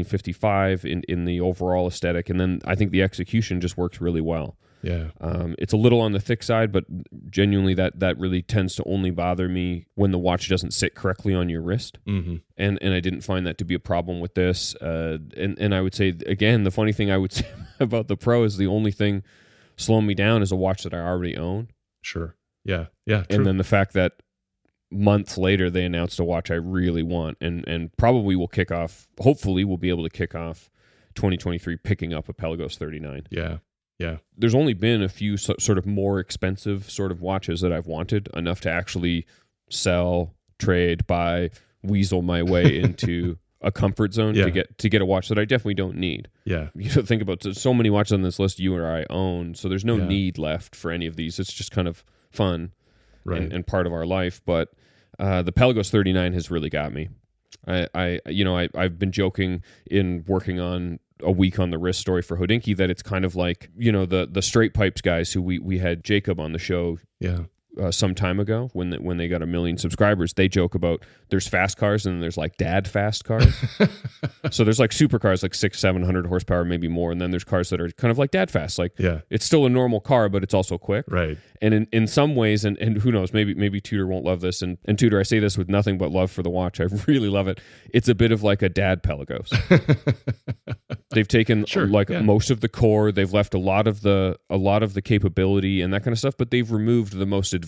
1655 in, in the overall aesthetic. And then I think the execution just works really well. Yeah, Um, it's a little on the thick side, but genuinely that that really tends to only bother me when the watch doesn't sit correctly on your wrist. hmm And and I didn't find that to be a problem with this. Uh, and and I would say again, the funny thing I would say about the Pro is the only thing slowing me down is a watch that I already own. sure. Yeah, yeah, true. and then the fact that months later they announced a watch I really want and and probably will kick off hopefully we'll be able to kick off 2023 picking up a Pelagos 39 yeah, yeah, there's only been a few so, sort of more expensive sort of watches that I've wanted enough to actually sell trade buy weasel my way into a comfort zone Yeah. to get to get a watch that I definitely don't need. Yeah, you know think about so many watches on this list you or I own so there's no Yeah. need left for any of these. It's just kind of fun right. and, and part of our life. But uh, the Pelagos 39 has really got me. I, I you know, I, I've been joking in working on a week on the wrist story for Hodinkee that it's kind of like you know the the straight pipes guys who we we had Jacob on the show yeah, uh, some time ago when the, when they got a million subscribers. They joke about there's fast cars and then there's like dad fast cars. so there's like supercars like six seven hundred horsepower maybe more, and then there's cars that are kind of like dad fast. Like yeah, it's still a normal car, but it's also quick right. and in, in some ways and, and who knows maybe maybe Tudor won't love this and, and Tudor i say this with nothing but love for the watch i really love it it's a bit of like a dad Pelagos they've taken Sure, like yeah. most of the core they've left a lot of the a lot of the capability and that kind of stuff but they've removed the most advanced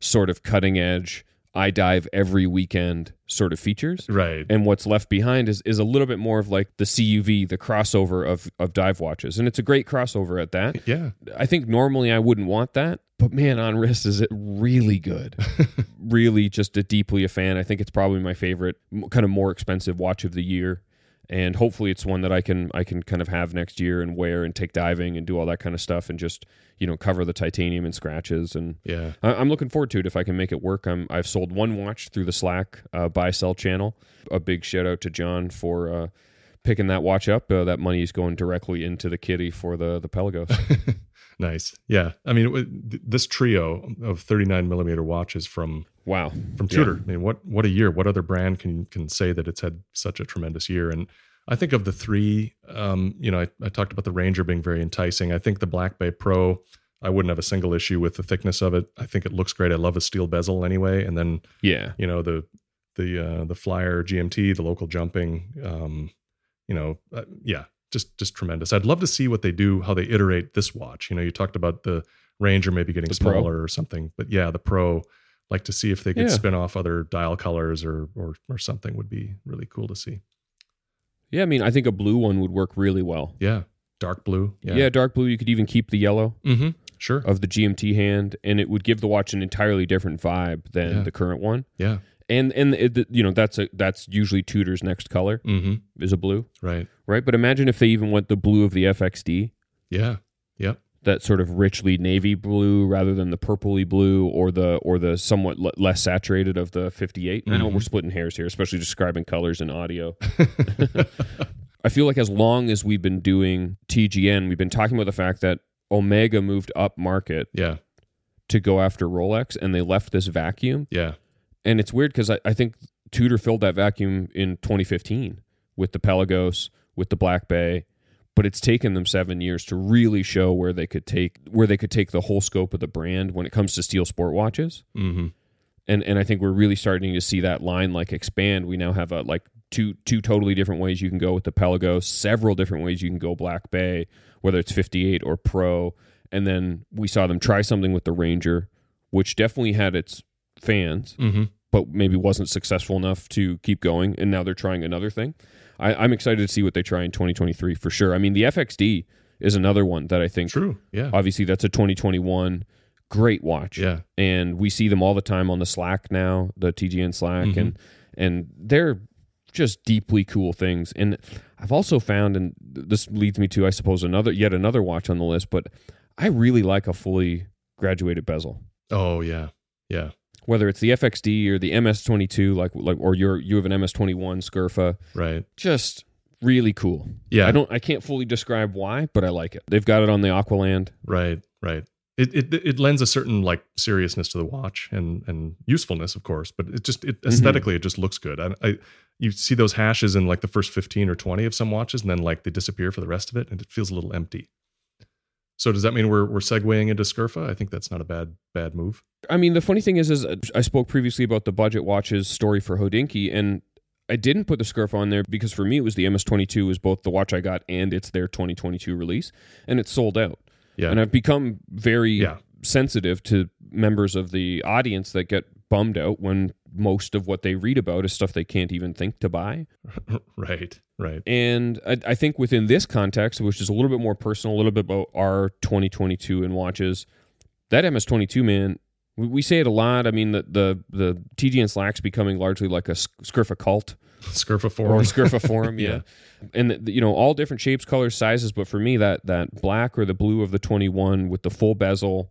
sort of cutting edge i dive every weekend sort of features right. and what's left behind is, is a little bit more of like the cuv the crossover of, of dive watches and it's a great crossover at that yeah, I think normally I wouldn't want that, but man, on wrist is it really good. really, just a deeply a fan. I think it's probably my favorite, kind of more expensive watch of the year, and hopefully it's one that I can I can kind of have next year and wear and take diving and do all that kind of stuff and just you know cover the titanium and scratches and. yeah, I- I'm looking forward to it if I can make it work. I'm I've sold one watch through the Slack uh, buy sell channel. A big shout out to John for uh, picking that watch up. Uh, that money is going directly into the kitty for the the Pelagos. nice. Yeah, I mean, this trio of 39 millimeter watches from wow. from Yeah. Tudor. I mean, what what a year! What other brand can can say that it's had such a tremendous year? And I think of the three, um, you know, I, I talked about the Ranger being very enticing. I think the Black Bay Pro, I wouldn't have a single issue with the thickness of it. I think it looks great. I love a steel bezel anyway. And then Yeah. you know the the uh, the Flyer GMT, the local jumping, um, you know, uh, yeah, just just tremendous. I'd love to see what they do, how they iterate this watch. You know, you talked about the Ranger maybe getting The Pro? smaller or something, but yeah, the Pro Like to see if they could Yeah. spin off other dial colors or or or something would be really cool to see. Yeah, I mean, I think a blue one would work really well. Yeah, dark blue. Yeah, Yeah. dark blue. You could even keep the yellow Mm-hmm. Sure. of the GMT hand, and it would give the watch an entirely different vibe than Yeah. the current one. Yeah. And and it, you know that's a that's usually Tudor's next color Mm-hmm. is a blue, Right. right? But imagine if they even went the blue of the FXD, Yeah. That sort of richly navy blue rather than the purpley blue or the or the somewhat le- less saturated of the 58. I know Mhm. we're splitting hairs here, especially describing colors in audio. I feel like as long as we've been doing TGN, we've been talking about the fact that Omega moved up market yeah. to go after Rolex and they left this vacuum. Yeah. And it's weird because I, I think Tudor filled that vacuum in 2015 with the Pelagos, with the Black Bay, but it's taken them seven years to really show where they could take where they could take the whole scope of the brand when it comes to steel sport watches. Mm-hmm. And and I think we're really starting to see that line like expand. We now have a like two two totally different ways you can go with the Pelagos, several different ways you can go Black Bay, whether it's 58 or Pro. And then we saw them try something with the Ranger, which definitely had its fans Mm-hmm. but maybe wasn't successful enough to keep going. And now they're trying another thing. I, I'm excited to see what they try in 2023 for sure. I mean, the FXD is another one that I think, True. Yeah. obviously, that's a 2021 great watch. Yeah. And we see them all the time on the Slack now, the TGN Slack, Mhm. and and they're just deeply cool things. And I've also found, and this leads me to, I suppose, another yet another watch on the list, but I really like a fully graduated bezel Oh yeah. Yeah. Whether it's the FXD or the MS22, like like, or you're you have an MS21 Scurfa, Right. just really cool. Yeah. I don't, I can't fully describe why, but I like it. They've got it on the Aqualand. Right, right. It, it it lends a certain like seriousness to the watch and and usefulness, of course. But it just it mm-hmm. aesthetically it just looks good. I, I you see those hashes in like the first fifteen or twenty of some watches, and then like they disappear for the rest of it, and it feels a little empty. So does that mean we're we're segueing into Scurfa? I think that's not a bad bad move. I mean, the funny thing is, is uh, I spoke previously about the budget watches story for Hodinkee, and I didn't put the Scurf on there because for me it was the MS22 was both the watch I got and it's their 2022 release, and it's sold out. Yeah, And I've become very Yeah. sensitive to members of the audience that get bummed out when most of what they read about is stuff they can't even think to buy. right, right. And I, I think within this context, which is a little bit more personal, a little bit about our 2022 and watches, that MS22 man, we, we say it a lot. I mean, the the the TGN Slack's becoming largely like a Sc- Scurfa cult Scurfa or forum. Scurfa forum, yeah. Yeah. And the, you know, all different shapes, colors, sizes. But for me, that that black or the blue of the 21 with the full bezel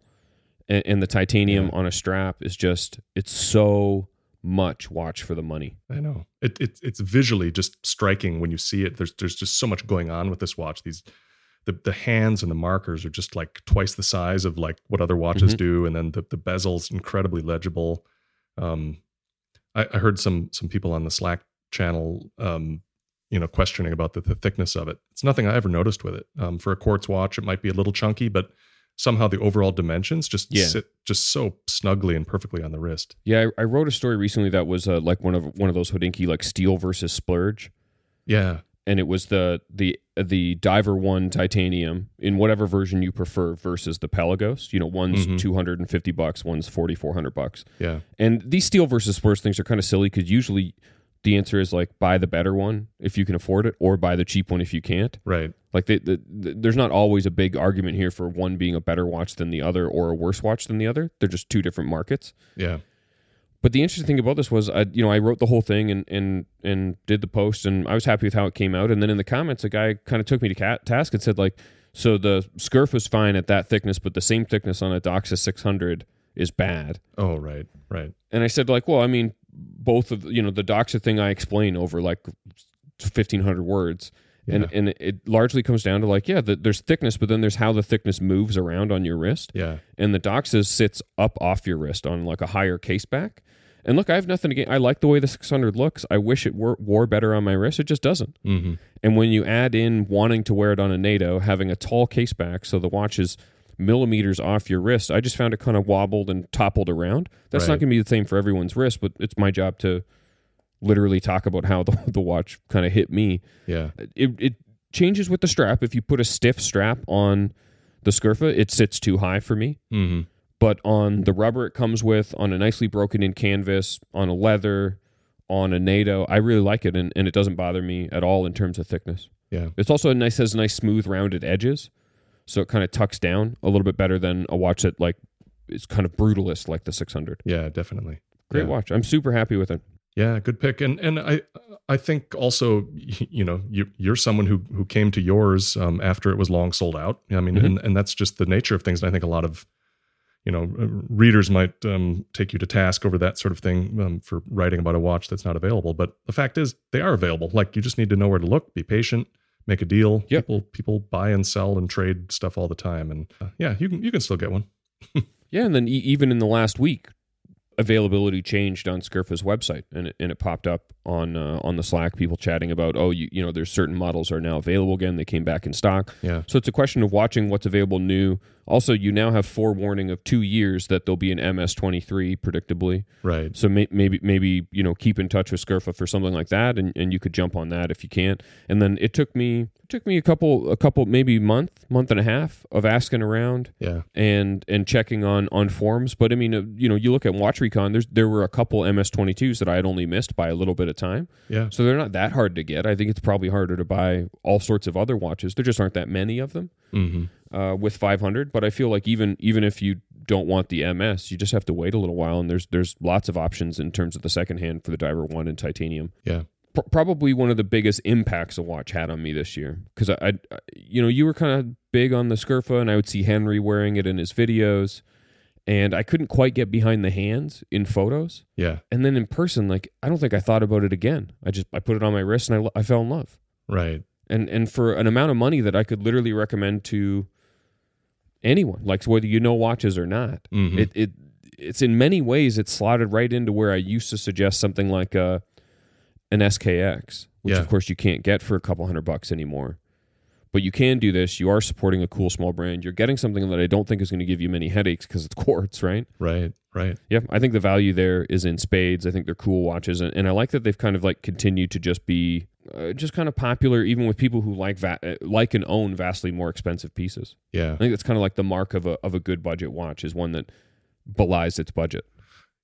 and, and the titanium Yeah. on a strap is just it's so much watch for the money. I know. It, it it's visually just striking when you see it. There's there's just so much going on with this watch. These the the hands and the markers are just like twice the size of like what other watches Mhm. do, and then the the bezel's incredibly legible. Um, I, I heard some some people on the Slack channel, um, you know, questioning about the, the thickness of it. It's nothing I ever noticed with it. Um, for a quartz watch, it might be a little chunky, but somehow the overall dimensions just Yeah. sit just so snugly and perfectly on the wrist. Yeah, I, I wrote a story recently that was uh, like one of one of those Hodinkee like steel versus splurge, Yeah, and it was the the the Diver One titanium in whatever version you prefer versus the Pelagos. You know, one's Mhm. two hundred and fifty bucks, one's forty four hundred bucks. yeah, And these steel versus splurge things are kind of silly because usually the answer is like buy the better one if you can afford it, or buy the cheap one if you can't. right. Like they, the, the, there's not always a big argument here for one being a better watch than the other or a worse watch than the other. They're just two different markets. Yeah, But the interesting thing about this was, I, you know, I wrote the whole thing and and and did the post, and I was happy with how it came out. And then in the comments, a guy kind of took me to ca- task and said, like, so the Scurf was fine at that thickness, but the same thickness on a Doxa 600 is bad. Oh, right, right. And I said, like, well, I mean, both of you know the Doxa thing I explain over like 1,500 words. And, Yeah. and it largely comes down to like yeah the, there's thickness but then there's how the thickness moves around on your wrist Yeah, and the Doxa sits up off your wrist on like a higher case back. And look, I have nothing against. I like the way the 600 looks. I wish it wore, wore better on my wrist. It just doesn't. hmm And when you add in wanting to wear it on a NATO, having a tall case back, so the watch is millimeters off your wrist, I just found it kind of wobbled and toppled around. That's not going to be the same for everyone's wrist, but it's my job to literally talk about how the, the watch kind of hit me yeah, it, it changes with the strap. If you put a stiff strap on the Scurfa, it sits too high for me. hmm But on the rubber it comes with, on a nicely broken in canvas, on a leather, on a NATO, I really like it, and, and it doesn't bother me at all in terms of thickness. Yeah. It's also a nice has nice smooth rounded edges, so it kind of tucks down a little bit better than a watch that like is kind of brutalist like the 600. Yeah, definitely. Great Yeah. watch. I'm super happy with it. Yeah, good pick. And and I I think also you know you you're someone who who came to yours um, after it was long sold out. I mean, Mhm. and and that's just the nature of things. And I think a lot of you know readers might um, take you to task over that sort of thing um, for writing about a watch that's not available. But the fact is, they are available. Like you just need to know where to look, be patient, make a deal. Yep. People people buy and sell and trade stuff all the time. And uh, yeah, you can you can still get one. Yeah, and then e- even in the last week, availability changed on Scurfa's website, and it, and it popped up on uh, on the Slack. People chatting about, oh, you you know, there's certain models are now available again. They came back in stock. Yeah. So it's a question of watching what's available new. Also, you now have forewarning of two years that there'll be an MS23, predictably. Right. So may, maybe maybe you know keep in touch with Scurfa for something like that, and, and you could jump on that if you can't. And then it took me it took me a couple a couple maybe month month and a half of asking around Yeah. and and checking on on forums. But I mean, uh, you know, you look at Watch Recon. There's there were a couple MS22s that I had only missed by a little bit of time, Yeah. so they're not that hard to get. I think it's probably harder to buy all sorts of other watches. There just aren't that many of them Mm-hmm. Uh, with 500. But I feel like even even if you don't want the MS, you just have to wait a little while. And there's there's lots of options in terms of the second hand for the Diver One and titanium. Yeah. P- probably one of the biggest impacts a watch had on me this year because I, I, you know, you were kind of big on the Scurfa, and I would see Henry wearing it in his videos, and I couldn't quite get behind the hands in photos. Yeah. And then in person, like I don't think I thought about it again. I just I put it on my wrist and I, I fell in love Right. and and for an amount of money that I could literally recommend to anyone, like whether you know watches or not. Mhm. It it it's in many ways it's slotted right into where I used to suggest something like a an SKX, which Yeah. of course you can't get for a couple hundred bucks anymore. But you can do this. You are supporting a cool small brand. You're getting something that I don't think is going to give you many headaches because it's quartz, right? Right. Right. Yeah, I think the value there is in spades. I think they're cool watches, and, and I like that they've kind of like continued to just be uh, just kind of popular, even with people who like va- uh, like and own vastly more expensive pieces. Yeah. I think that's kind of like the mark of a of a good budget watch is one that belies its budget.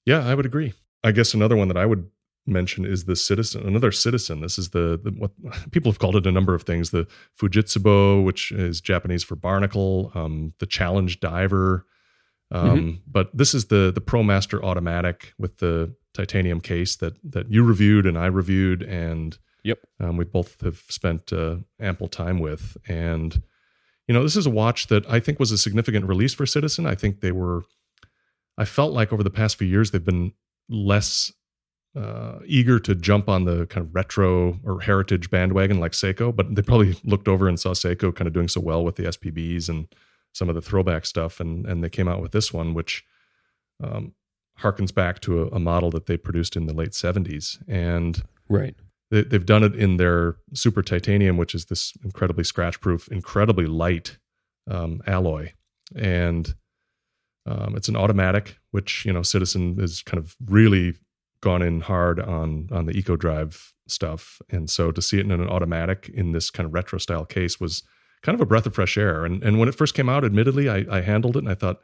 Yeah, I would agree. I guess another one that I would mention is the citizen, another citizen. This is the, the what people have called it a number of things. The Fujitsubo, which is Japanese for barnacle, um, the Challenge Diver. Um, But this is the the ProMaster Automatic with the titanium case that that you reviewed and I reviewed, and Yep. um, we both have spent uh, ample time with. And you know, this is a watch that I think was a significant release for Citizen. I think they were. I felt like over the past few years they've been less uh, eager to jump on the kind of retro or heritage bandwagon like Seiko, but they probably looked over and saw Seiko kind of doing so well with the SPBs and some of the throwback stuff, and and they came out with this one, which um, harkens back to a, a model that they produced in the late '70s, and Right. they, they've done it in their super titanium, which is this incredibly scratch proof, incredibly light um, alloy, and um, it's an automatic, which you know Citizen is kind of really gone in hard on on the Eco Drive stuff, and so to see it in an automatic in this kind of retro style case was kind of a breath of fresh air. And and when it first came out, admittedly, I, I handled it and I thought.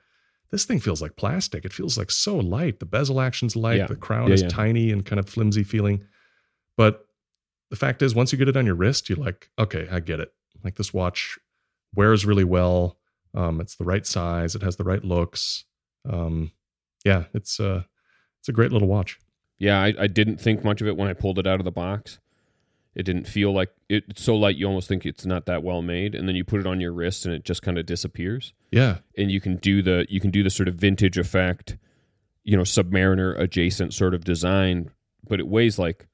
This thing feels like plastic. It feels like so light. The bezel action's light. Yeah. The crown Yeah, is yeah. tiny and kind of flimsy feeling. But the fact is, once you get it on your wrist, you're like, okay, I get it. Like this watch wears really well. Um, it's the right size. It has the right looks. Um, yeah, it's uh, it's a great little watch. Yeah, I, I didn't think much of it when I pulled it out of the box. It didn't feel like it, it's so light you almost think it's not that well made, and then you put it on your wrist and it just kind of disappears. Yeah, and you can do the you can do the sort of vintage effect, you know, Submariner adjacent sort of design, but it weighs like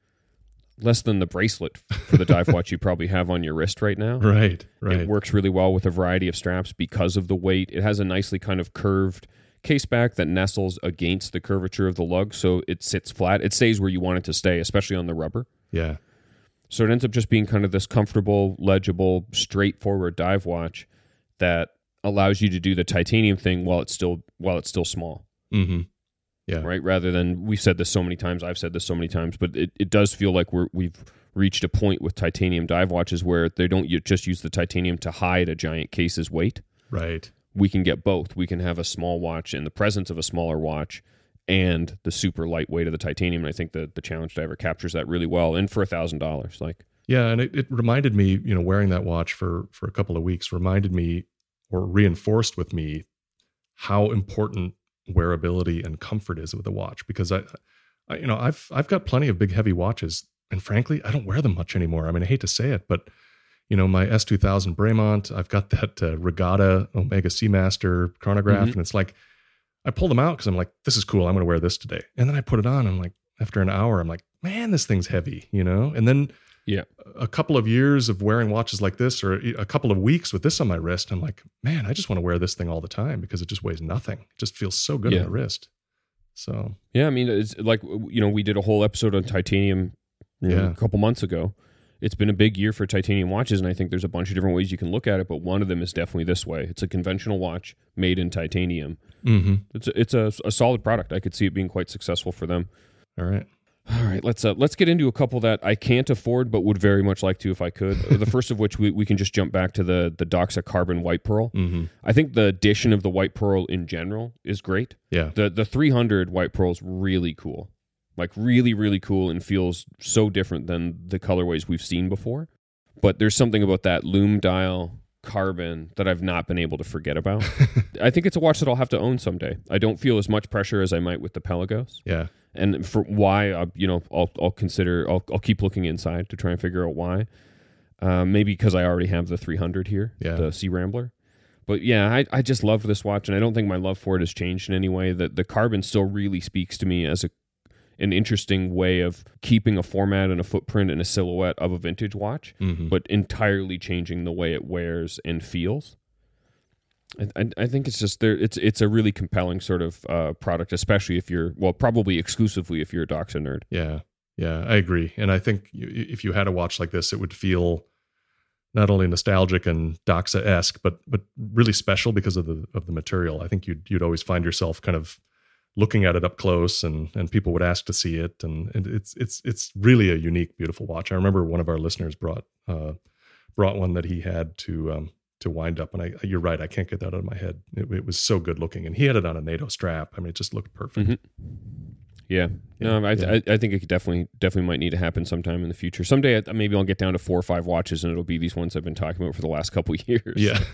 less than the bracelet for the dive watch you probably have on your wrist right now. right, right. It works really well with a variety of straps because of the weight. It has a nicely kind of curved case back that nestles against the curvature of the lug, so it sits flat. It stays where you want it to stay, especially on the rubber. Yeah, So it ends up just being kind of this comfortable, legible, straightforward dive watch that allows you to do the titanium thing while it's still while it's still small, mm-hmm. Yeah. right? Rather than we've said this so many times, I've said this so many times, but it, it does feel like we're we've reached a point with titanium dive watches where they don't just use the titanium to hide a giant case's weight. right. We can get both. We can have a small watch in the presence of a smaller watch and the super lightweight of the titanium. And I think the the challenge diver captures that really well. And for a thousand dollars, like Yeah, and it, it reminded me, you know, wearing that watch for for a couple of weeks reminded me or reinforced with me how important wearability and comfort is with a watch because I, I you know, I've I've got plenty of big heavy watches and frankly, I don't wear them much anymore. I mean, I hate to say it, but you know, my S2000 Bremont, I've got that uh, Regatta Omega Seamaster chronograph Mhm. and it's like I pull them out cuz I'm like this is cool. I'm going to wear this today. And then I put it on and I'm like after an hour I'm like, man, this thing's heavy, you know? And then Yeah. a couple of years of wearing watches like this or a couple of weeks with this on my wrist, I'm like, man, I just want to wear this thing all the time because it just weighs nothing. It just feels so good Yeah. on the wrist. So, Yeah, I mean, it's like you know, we did a whole episode on titanium you know, a couple months ago. It's been a big year for titanium watches, and I think there's a bunch of different ways you can look at it. But one of them is definitely this way: it's a conventional watch made in titanium. mm-hmm. It's a, it's a, a solid product. I could see it being quite successful for them. all right. All right, let's uh, let's get into a couple that I can't afford, but would very much like to if I could. the first of which we, we can just jump back to the the Doxa Carbon White Pearl. Mm-hmm. I think the addition of the White Pearl in general is great. Yeah. The the 300 White Pearl is really cool, like really really cool, and feels so different than the colorways we've seen before. But there's something about that loom dial carbon that I've not been able to forget about. I think it's a watch that I'll have to own someday. I don't feel as much pressure as I might with the Pelagos Yeah. and for why uh, you know I'll I'll consider I'll I'll keep looking inside to try and figure out why. Uh, maybe because I already have the 300 here, Yeah. the Sea Rambler. But yeah, I, I just love this watch, and I don't think my love for it has changed in any way. That the carbon still really speaks to me as a an interesting way of keeping a format and a footprint and a silhouette of a vintage watch, Mm-hmm. but entirely changing the way it wears and feels. I, I, think it's just there. It's it's a really compelling sort of uh, product, especially if you're well, probably exclusively if you're a Doxa nerd. Yeah. Yeah. I agree. And I think if you had a watch like this, it would feel not only nostalgic and Doxa esque, but but really special because of the of the material. I think you'd you'd always find yourself kind of looking at it up close, and and people would ask to see it, and, and it's it's it's really a unique, beautiful watch. I remember one of our listeners brought uh, brought one that he had to um, to wind up, and I you're right, I can't get that out of my head. It, it was so good looking, and he had it on a NATO strap. I mean, it just looked perfect. Mhm. Yeah, no, I, yeah. I I think it could definitely definitely might need to happen sometime in the future. Someday, I- maybe I'll get down to four or five watches, and it'll be these ones I've been talking about for the last couple of years. Yeah,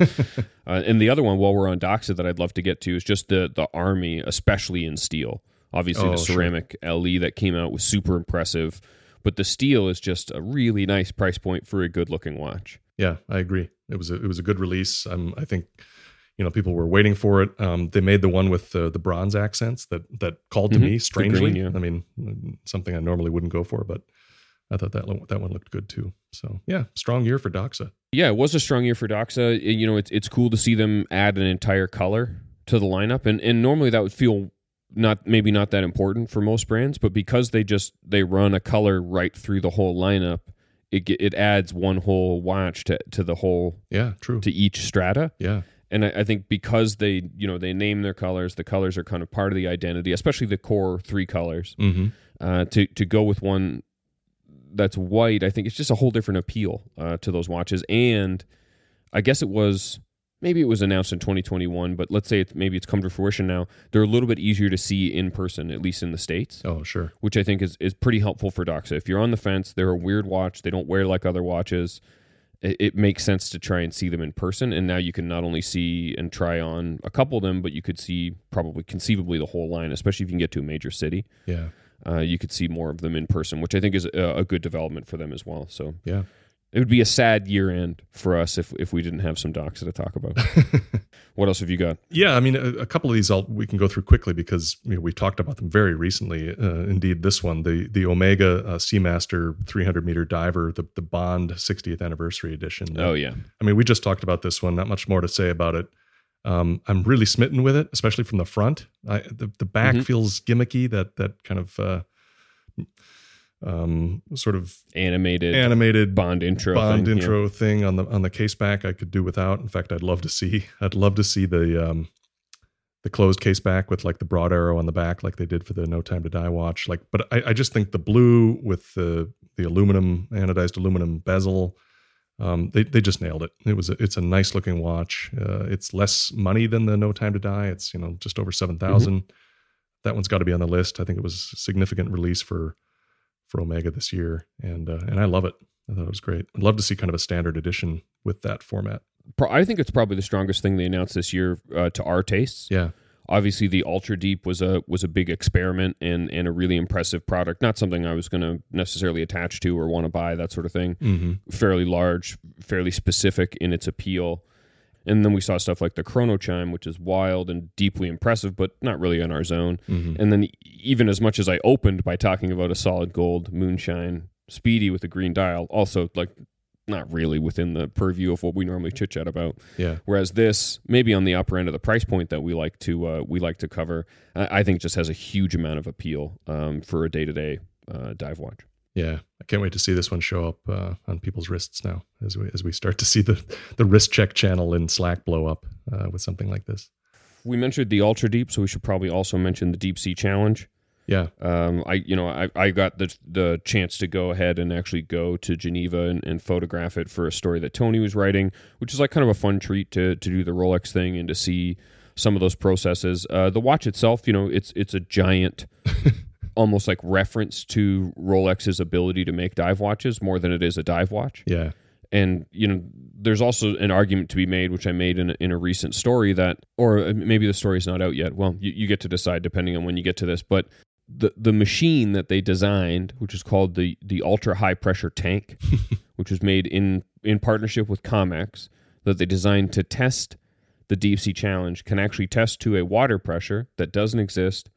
Uh, and the other one, while we're on Doxa, that I'd love to get to is just the the Army, especially in steel. Obviously, Oh, the sure. ceramic LE that came out was super impressive, but the steel is just a really nice price point for a good looking watch. yeah, I agree. It was a, it was a good release. Um, I think you know people were waiting for it. Um, they made the one with the the bronze accents that that called to Mhm. me strangely. green, yeah. I mean, something I normally wouldn't go for, but I thought that lo- that one looked good too. So yeah, strong year for Doxa. Yeah, it was a strong year for Doxa. You know, it's it's cool to see them add an entire color to the lineup, and and normally that would feel not maybe not that important for most brands, but because they just they run a color right through the whole lineup, it it adds one whole watch to to the whole Yeah, true. to each strata. Yeah, And I, I think because they you know they name their colors, the colors are kind of part of the identity, especially the core three colors. hmm Uh, to to go with one that's white, I think it's just a whole different appeal uh, to those watches. And I guess it was maybe it was announced in 2021, but let's say it's maybe it's come to fruition now. They're a little bit easier to see in person, at least in the states, Oh, sure. which I think is is pretty helpful for Doxa. If you're on the fence, they're a weird watch. They don't wear like other watches. It, it makes sense to try and see them in person, and now you can not only see and try on a couple of them, but you could see probably conceivably the whole line, especially if you can get to a major city Yeah, uh, you could see more of them in person, which I think is a, a good development for them as well. So yeah. It would be a sad year end for us if if we didn't have some Doxa to talk about. what else have you got? Yeah, I mean, a, a couple of these I'll, we can go through quickly because you know, we talked about them very recently. Uh, indeed, this one, the the Omega uh, Seamaster 300 meter diver, the the Bond 60th anniversary edition. Oh yeah, I mean, we just talked about this one. Not much more to say about it. Um, I'm really smitten with it, especially from the front. I, the the back Mhm. feels gimmicky. That that kind of uh, um, sort of animated animated Bond intro. Bond thing, yeah. intro thing on the on the case back I could do without. In fact, I'd love to see I'd love to see the um the closed case back with like the broad arrow on the back like they did for the No Time to Die watch. Like but I, I just think the blue with the the aluminum anodized aluminum bezel Um, they they just nailed it. It was a, it's a nice looking watch. Uh, it's less money than the No Time to Die. It's you know just over seven thousand. That one's got to be on the list. I think it was a significant release for for Omega this year, and uh, and I love it. I thought it was great. I'd love to see kind of a standard edition with that format. I think it's probably the strongest thing they announced this year uh, to our tastes. Yeah, Obviously, the Ultra Deep was a was a big experiment and and a really impressive product. Not something I was going to necessarily attach to or want to buy that sort of thing. mm-hmm. Fairly large, fairly specific in its appeal. And then we saw stuff like the Chrono Chime, which is wild and deeply impressive, but not really in our zone. Mm-hmm. And then even as much as I opened by talking about a solid gold moonshine speedy with a green dial, also like not really within the purview of what we normally chit chat about. yeah, Whereas this, maybe on the upper end of the price point that we like to uh, we like to cover, I, I think just has a huge amount of appeal um, for a day to day dive watch. yeah. I can't wait to see this one show up uh, on people's wrists now as we as we start to see the the wrist check channel in Slack blow up uh, with something like this. We mentioned the ultra deep, so we should probably also mention the deep sea challenge. Yeah, Um, I you know I, I got the the chance to go ahead and actually go to Geneva and, and photograph it for a story that Tony was writing, which is like kind of a fun treat to to do the Rolex thing and to see some of those processes. Uh, the watch itself, you know, it's it's a giant, almost like reference to Rolex's ability to make dive watches more than it is a dive watch. Yeah, and you know there's also an argument to be made which i made in a, in a recent story that or uh, maybe the story's not out yet. Well you, you get to decide depending on when you get to this. But the the machine that they designed which is called the the ultra high pressure tank which was made in in partnership with COMEX that they designed to test the deep sea challenge can actually test to a water pressure that doesn't exist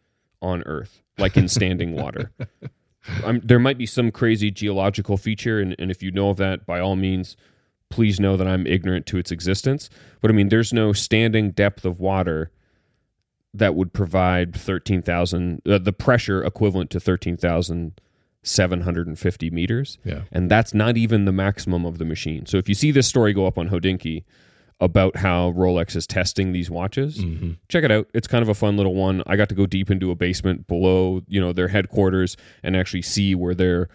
on earth like in standing water I'm, there might be some crazy geological feature, and, and if you know of that, by all means, please know that I'm ignorant to its existence. But I mean, there's no standing depth of water that would provide 13,000, uh, the pressure equivalent to 13,750 meters. yeah, And that's not even the maximum of the machine. So if you see this story go up on Hodinkee about how Rolex is testing these watches, hmm check it out. It's kind of a fun little one. I got to go deep into a basement below, you know, their headquarters and actually see where they're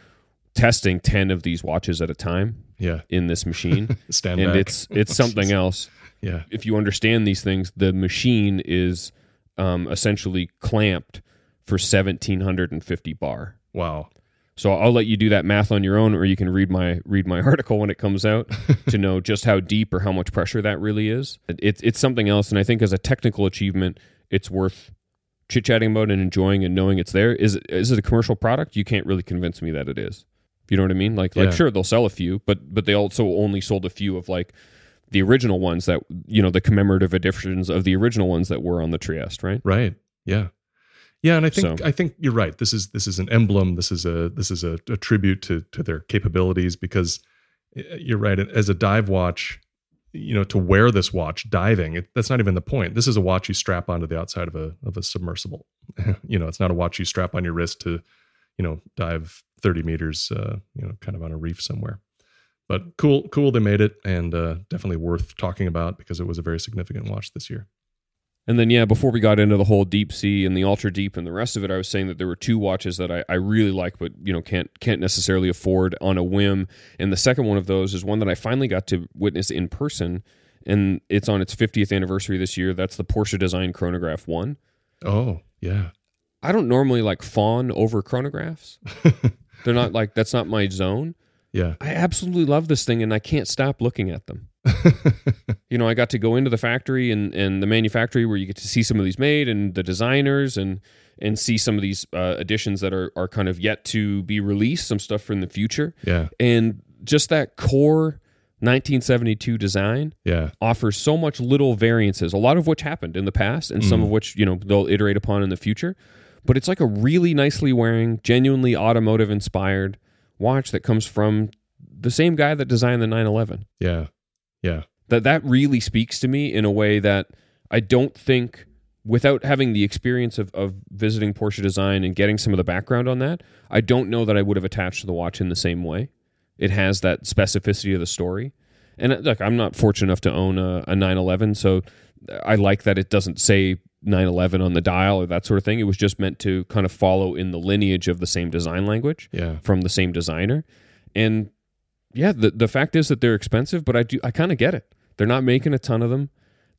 testing 10 of these watches at a time yeah. in this machine. Stand and back. it's it's something else. yeah, If you understand these things, the machine is um, essentially clamped for 1750 bar. wow. So I'll let you do that math on your own, or you can read my read my article when it comes out to know just how deep or how much pressure that really is. It's it's something else, and I think as a technical achievement, it's worth chit chatting about and enjoying and knowing it's there. Is it, is it a commercial product? You can't really convince me that it is. You know what I mean? Like like sure they'll sell a few, but but they also only sold a few of like the original ones that you know the commemorative editions of the original ones that were on the Trieste, right? Right. Yeah. Yeah, and I think So- I think you're right. This is this is an emblem. This is a this is a, a tribute to to their capabilities because you're right. As a dive watch, you know, to wear this watch diving, it, that's not even the point. This is a watch you strap onto the outside of a of a submersible. you know, it's not a watch you strap on your wrist to, you know, dive 30 meters, uh, you know, kind of on a reef somewhere. But cool, cool they made it, and uh, definitely worth talking about because it was a very significant watch this year. And then, yeah, before we got into the whole deep sea and the ultra deep and the rest of it, I was saying that there were two watches that I, I really like, but you know can't can't necessarily afford on a whim. And the second one of those is one that I finally got to witness in person, and it's on its 50th anniversary this year. That's the Porsche Design Chronograph One. Oh yeah, I don't normally like fawn over chronographs. They're not like that's not my zone. Yeah. I absolutely love this thing, and I can't stop looking at them. you know, I got to go into the factory and, and the manufactory where you get to see some of these made and the designers and and see some of these uh, additions that are are kind of yet to be released, some stuff from the future, yeah, and just that core 1972 design yeah, offers so much little variances, a lot of which happened in the past, and some Mm. of which you know they'll iterate upon in the future. But it's like a really nicely wearing, genuinely automotive inspired watch that comes from the same guy that designed the 911 yeah, yeah, that that really speaks to me in a way that I don't think without having the experience of, of visiting Porsche design and getting some of the background on that, I don't know that I would have attached to the watch in the same way. It has that specificity of the story. And uh, look, I'm not fortunate enough to own a, a 911, so I like that it doesn't say 911 on the dial or that sort of thing. It was just meant to kind of follow in the lineage of the same design language yeah, from the same designer. And yeah, the the fact is that they're expensive, but I do I kind of get it. They're not making a ton of them.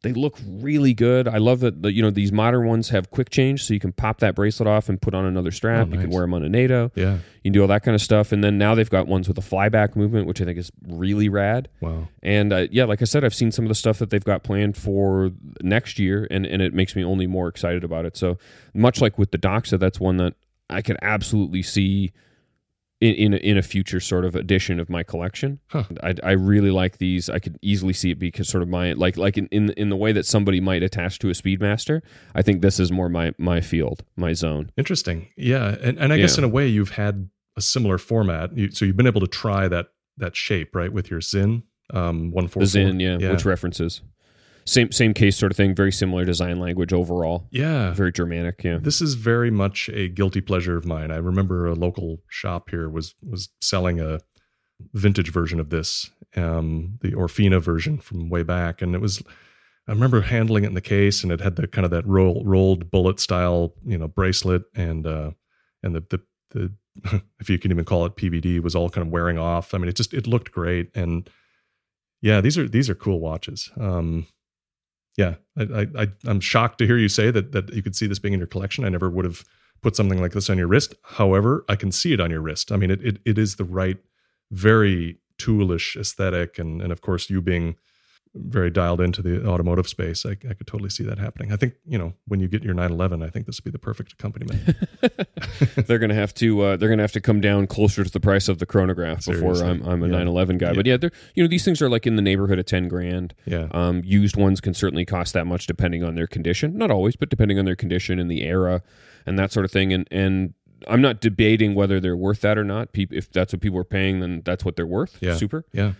They look really good. I love that the, you know these modern ones have quick change, so you can pop that bracelet off and put on another strap. Oh, You can wear them on a NATO. Yeah. You can do all that kind of stuff. And then now they've got ones with a flyback movement, which I think is really rad. Wow. And uh, yeah, like I said, I've seen some of the stuff that they've got planned for next year, and, and it makes me only more excited about it. So much like with the Doxa, that's one that I could absolutely see in in a, in a future sort of edition of my collection. Huh. I, I really like these. I could easily see it because sort of my like like in, in in the way that somebody might attach to a Speedmaster. I think this is more my my field, my zone. Interesting. Yeah, and and I guess Yeah. in a way you've had a similar format, you, so you've been able to try that that shape right with your Sinn um one four The Sinn, yeah, which references same same case sort of thing. Very similar design language overall. yeah. Very Germanic, yeah. This is very much a guilty pleasure of mine. I remember a local shop here was was selling a vintage version of this, um, the Orfina version from way back, and it was. I remember handling it in the case, and it had the kind of that roll, rolled bullet style, you know, bracelet, and uh, and the the the if you can even call it PVD was all kind of wearing off. I mean, it just it looked great, and yeah, these are these are cool watches. Um, yeah, I, I, I'm shocked to hear you say that that you could see this being in your collection. I never would have put something like this on your wrist. However, I can see it on your wrist. I mean, it it, it is the right, very toolish aesthetic, and and of course you being very dialed into the automotive space, I, I could totally see that happening. I think you know when you get your 911, I think this would be the perfect accompaniment. they're gonna have to uh, they're gonna have to come down closer to the price of the chronograph before I'm I'm a Yeah. 911 guy. Yeah. But yeah, they're you know these things are like in the neighborhood of 10 grand. yeah, Um, used ones can certainly cost that much depending on their condition. Not always, but depending on their condition and the era and that sort of thing. And and I'm not debating whether they're worth that or not. If that's what people are paying, then that's what they're worth. Yeah. Super. yeah,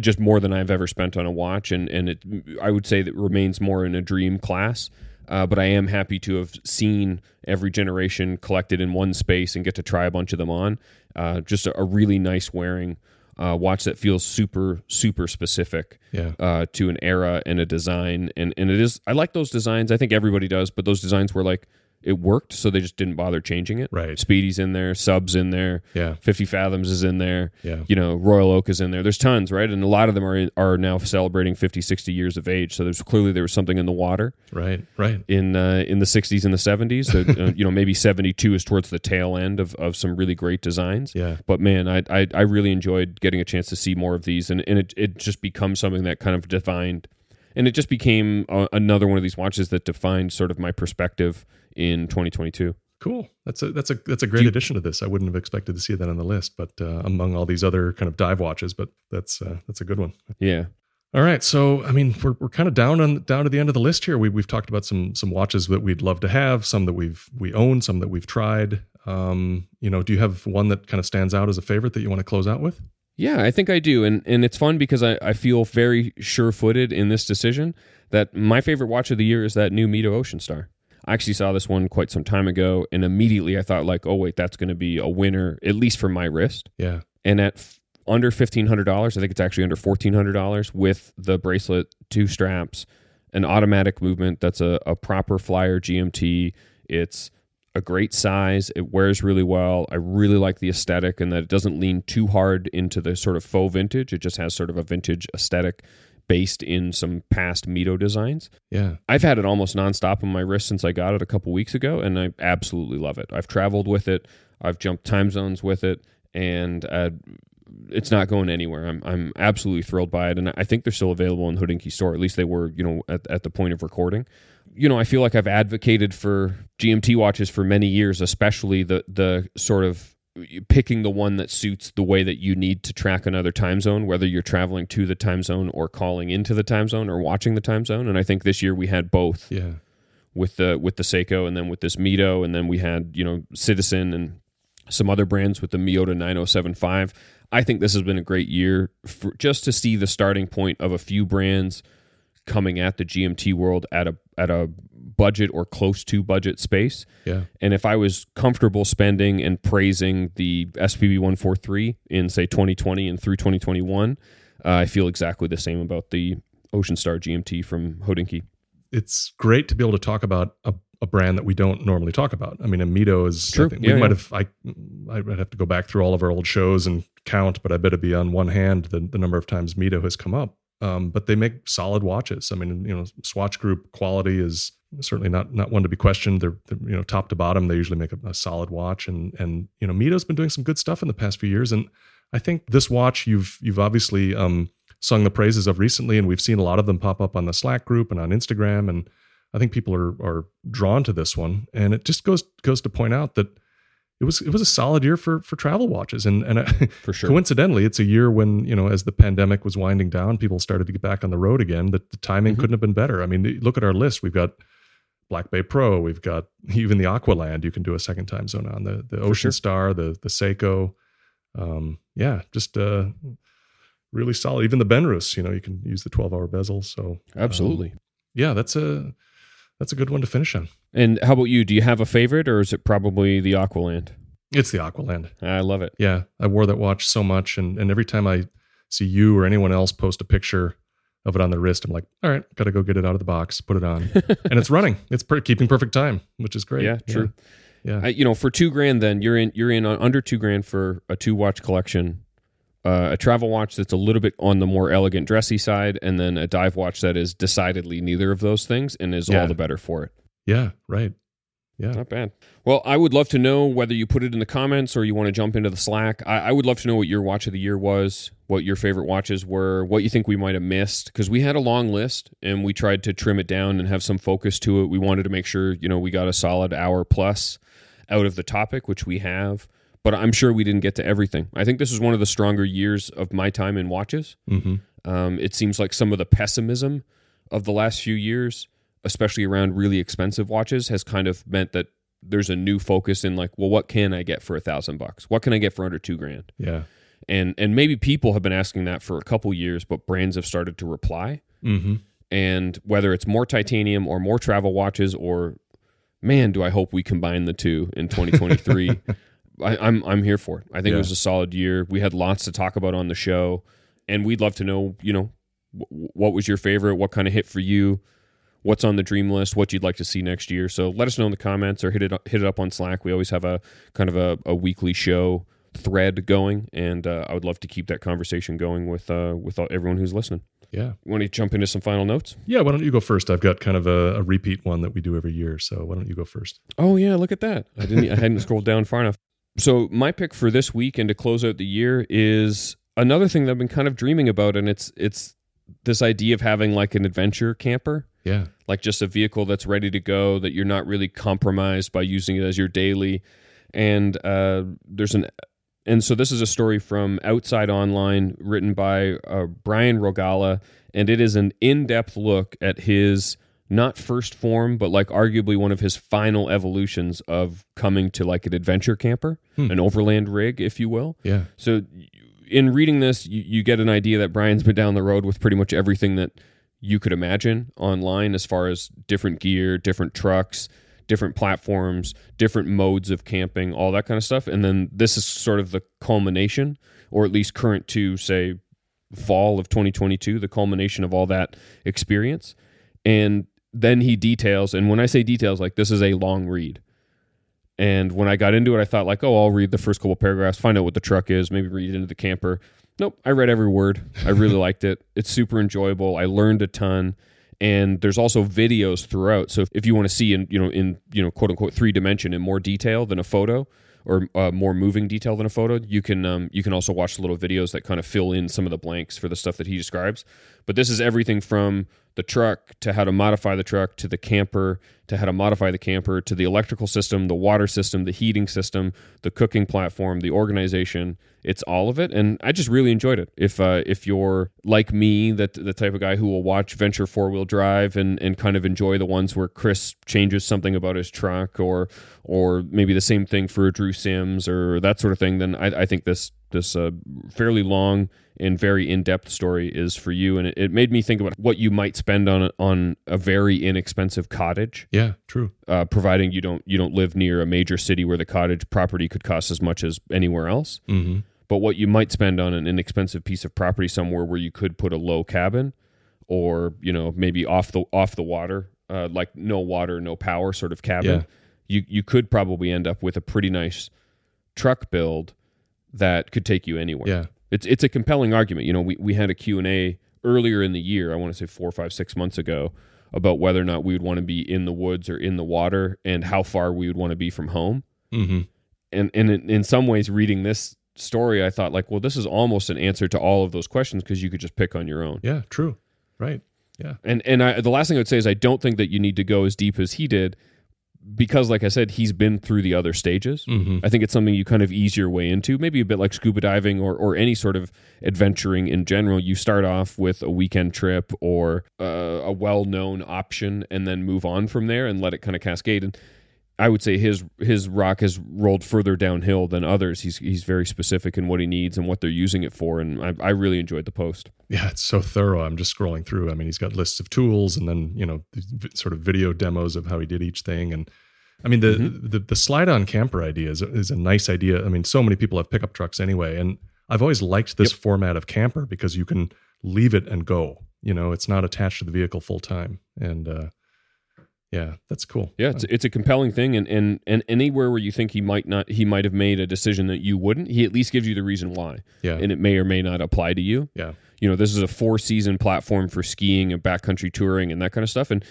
Just more than I've ever spent on a watch, and and it I would say that remains more in a dream class. Uh, but I am happy to have seen every generation collected in one space and get to try a bunch of them on. Uh, just a, a really nice wearing uh, watch that feels super super specific yeah, uh, to an era and a design, and and it is. I like those designs. I think everybody does, but those designs were like it worked, so they just didn't bother changing it. Right. Speedy's in there, Subs in there, yeah, Fifty Fathoms is in there. yeah. You know, Royal Oak is in there. There's tons, right? And a lot of them are are now celebrating 50, 60 years of age. So there's clearly there was something in the water Right, right. in uh, in the 60s and the 70s. So, uh, you know, maybe 72 is towards the tail end of, of some really great designs. Yeah, But man, I, I I really enjoyed getting a chance to see more of these, and, and it it just becomes something that kind of defined, and it just became uh, another one of these watches that defined sort of my perspective in 2022. Cool. That's a that's a that's a great you- addition to this. I wouldn't have expected to see that on the list, but uh, among all these other kind of dive watches, but that's uh, that's a good one. Yeah, All right, so I mean, we're, we're kind of down on down to the end of the list here. We, we've talked about some some watches that we'd love to have, some that we've we own, some that we've tried. Um, you know, do you have one that kind of stands out as a favorite that you want to close out with? yeah, I think I do, and and it's fun because I I feel very sure footed in this decision that my favorite watch of the year is that new Mido Ocean Star. I actually saw this one quite some time ago, and immediately I thought like, oh wait, that's going to be a winner at least for my wrist. Yeah, and at f- under fifteen hundred dollars, I think it's actually under fourteen hundred dollars with the bracelet, two straps, an automatic movement. That's a, a proper flyer GMT. It's a great size. It wears really well. I really like the aesthetic and that it doesn't lean too hard into the sort of faux vintage. It just has sort of a vintage aesthetic based in some past Mido designs. yeah, I've had it almost nonstop on my wrist since I got it a couple weeks ago, and I absolutely love it. I've traveled with it, I've jumped time zones with it, and uh, it's not going anywhere. I'm I'm absolutely thrilled by it, and I think they're still available in Hodinkee store. At least they were, you know, at, at the point of recording. You know, I feel like I've advocated for GMT watches for many years, especially the the sort of picking the one that suits the way that you need to track another time zone, whether you're traveling to the time zone or calling into the time zone or watching the time zone. And I think this year we had both yeah, with the with the Seiko and then with this Mido, and then we had you know Citizen and some other brands with the Miyota 9075. I think this has been a great year for, just to see the starting point of a few brands coming at the GMT world at a at a budget or close to budget space. yeah, And if I was comfortable spending and praising the SPB 143 in say 2020 and through 2021, uh, I feel exactly the same about the Ocean Star GMT from Hodinkee. it's great to be able to talk about a, a brand that we don't normally talk about. I mean, Amito is. True. Think Yeah, we might yeah. have. I I'd have to go back through all of our old shows and count, but I bet it'd be on one hand the, the number of times Mido has come up. Um, but they make solid watches. I mean, you know, Swatch Group quality is certainly not not one to be questioned. They're, they're you know top to bottom. They usually make a, a, solid watch, and and you know Mido's been doing some good stuff in the past few years. And I think this watch you've you've obviously um, sung the praises of recently, and we've seen a lot of them pop up on the Slack group and on Instagram, and I think people are are drawn to this one. And it just goes goes to point out that it was it was a solid year for for travel watches. And and for sure. coincidentally it's a year when you know as the pandemic was winding down people started to get back on the road again that the timing mm-hmm. couldn't have been better. I mean look at our list. We've got black bay pro. We've got even the aqualand. You can do a second time zone on the the ocean sure. star the the seiko. Um, yeah just uh really solid. Even the benrus you know you can use the 12 hour bezel. So absolutely. um, yeah that's a that's a good one to finish on. And how about you? Do you have a favorite, or is it probably the Aqualand? It's the Aqualand. I love it. Yeah, I wore that watch so much, and and every time I see you or anyone else post a picture of it on their wrist, I'm like, all right, got to go get it out of the box, put it on, and it's running. It's per- keeping perfect time, which is great. Yeah, true. Yeah, yeah. I, you know, for two grand, then you're in you're in uh, under two grand for a two watch collection uh, a travel watch that's a little bit on the more elegant, dressy side, and then a dive watch that is decidedly neither of those things and is yeah. all the better for it. Yeah, right. Yeah. Not bad. Well, I would love to know whether you put it in the comments or you want to jump into the Slack. I, I would love to know what your watch of the year was, what your favorite watches were, what you think we might have missed. Because we had a long list and we tried to trim it down and have some focus to it. We wanted to make sure, you know, we got a solid hour plus out of the topic, which we have but I'm sure we didn't get to everything. I think this is one of the stronger years of my time in watches. Mm-hmm. Um, it seems like some of the pessimism of the last few years, especially around really expensive watches, has kind of meant that there's a new focus in like, well, what can I get for a thousand bucks? What can I get for under two grand? Yeah, and and maybe people have been asking that for a couple years, but brands have started to reply. Mm-hmm. And whether it's more titanium or more travel watches, or man, do I hope we combine the two in 2023. I, am I'm, I'm here for it. I think yeah. it was a solid year. We had lots to talk about on the show, and we'd love to know, you know, w- what was your favorite? What kind of hit for you? What's on the dream list? What you'd like to see next year? So let us know in the comments or hit it hit it up on Slack. We always have a kind of a, a weekly show thread going, and uh, I would love to keep that conversation going with uh, with everyone who's listening. Yeah. You want to jump into some final notes? Yeah. Why don't you go first? I've got kind of a, a, repeat one that we do every year. So why don't you go first? Oh yeah, look at that. I didn't. I hadn't scrolled down far enough. So my pick for this week and to close out the year is another thing that I've been kind of dreaming about, and it's it's this idea of having like an adventure camper. Yeah. Like just a vehicle that's ready to go that you're not really compromised by using it as your daily. And uh, there's an and so this is a story from Outside Online written by uh, Brian Rogala, and it is an in-depth look at his not first form, but like arguably one of his final evolutions of coming to like an adventure camper, hmm. an overland rig, if you will. Yeah. So in reading this, you, you get an idea that Brian's been down the road with pretty much everything that you could imagine online as far as different gear, different trucks, different platforms, different modes of camping, all that kind of stuff. And then this is sort of the culmination, or at least current to, say, fall of 2022, the culmination of all that experience. And then he details, and when I say details, like this is a long read. And when I got into it, I thought like, oh, I'll read the first couple paragraphs, find out what the truck is, maybe read into the camper. Nope, I read every word. I really liked it. It's super enjoyable. I learned a ton, and there's also videos throughout. So if you want to see in you know in you know quote unquote three dimension in more detail than a photo, or uh, more moving detail than a photo, you can um, you can also watch the little videos that kind of fill in some of the blanks for the stuff that he describes. But this is everything from the truck to how to modify the truck to the camper to how to modify the camper to the electrical system, the water system, the heating system, the cooking platform, the organization. It's all of it, and I just really enjoyed it. If uh, if you're like me, that the type of guy who will watch Venture four wheel drive and and kind of enjoy the ones where Chris changes something about his truck, or or maybe the same thing for Drew Sims or that sort of thing, then I, I think this this uh, fairly long and very in-depth story is for you. And it, it, made me think about what you might spend on a, on a very inexpensive cottage. Yeah true. Uh, providing you don't you don't live near a major city where the cottage property could cost as much as anywhere else. Mm-hmm. But what you might spend on an inexpensive piece of property somewhere where you could put a low cabin or you know maybe off the off the water uh, like no water no power sort of cabin yeah. you you could probably end up with a pretty nice truck build that could take you anywhere. Yeah. It's it's a compelling argument. You know, we, we had a Q&A earlier in the year, I want to say four, five, six months ago, about whether or not we would want to be in the woods or in the water and how far we would want to be from home. Mm-hmm. And, and in, in some ways, reading this story, I thought, like, well, this is almost an answer to all of those questions because you could just pick on your own. Yeah, true. Right. Yeah. And and I, the last thing I would say is I don't think that you need to go as deep as he did because, like I said, he's been through the other stages. Mm-hmm. I think it's something you kind of ease your way into, maybe a bit like scuba diving or, or any sort of adventuring in general. You start off with a weekend trip or uh, a well known option and then move on from there and let it kind of cascade. And I would say his his rock has rolled further downhill than others. He's he's very specific in what he needs and what they're using it for, and I, I really enjoyed the post. Yeah, it's so thorough. I'm just scrolling through. I mean, he's got lists of tools and then you know sort of video demos of how he did each thing. And I mean, the mm-hmm. the, the slide on camper idea is, is a nice idea. I mean, so many people have pickup trucks anyway, and I've always liked this yep. format of camper because you can leave it and go. You know, it's not attached to the vehicle full time, and uh, yeah, that's cool. Yeah, it's, it's a compelling thing, and, and and anywhere where you think he might not, he might have made a decision that you wouldn't. He at least gives you the reason why. Yeah, and it may or may not apply to you. Yeah, you know, this is a four season platform for skiing and backcountry touring and that kind of stuff, and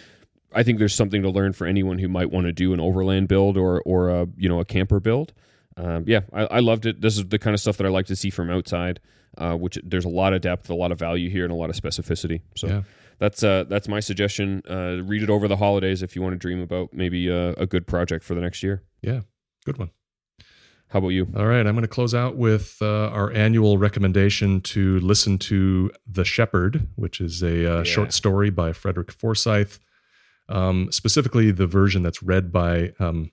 I think there's something to learn for anyone who might want to do an overland build or or a you know a camper build. Um, yeah, I, I, loved it. This is the kind of stuff that I like to see from outside. Uh, which there's a lot of depth, a lot of value here, and a lot of specificity. So. Yeah that's uh, that's my suggestion. Uh, read it over the holidays if you want to dream about maybe a, a good project for the next year. Yeah, good one. How about you? All right, I'm going to close out with uh, our annual recommendation to listen to The Shepherd, which is a uh, yeah. short story by Frederick Forsyth. Um, specifically, the version that's read by um,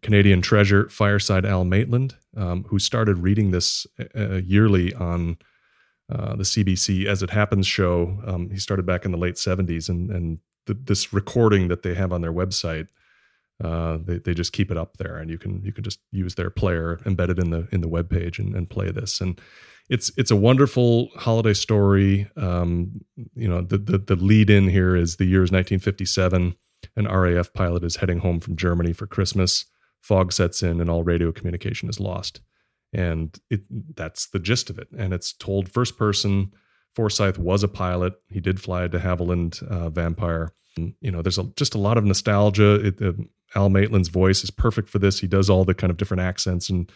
Canadian treasure Fireside Al Maitland, um, who started reading this uh, yearly on uh, the CBC As It Happens show. Um, he started back in the late 70s, and, and the, this recording that they have on their website, uh, they, they just keep it up there, and you can you can just use their player embedded in the in the web page and, and play this. And it's it's a wonderful holiday story. Um, you know, the, the the lead in here is the year is 1957. An RAF pilot is heading home from Germany for Christmas. Fog sets in, and all radio communication is lost and it that's the gist of it. And it's told first person. Forsyth was a pilot. He did fly de havilland uh, vampire. And, you know there's a, just a lot of nostalgia. It, uh, al maitland's voice is perfect for this. He does all the kind of different accents and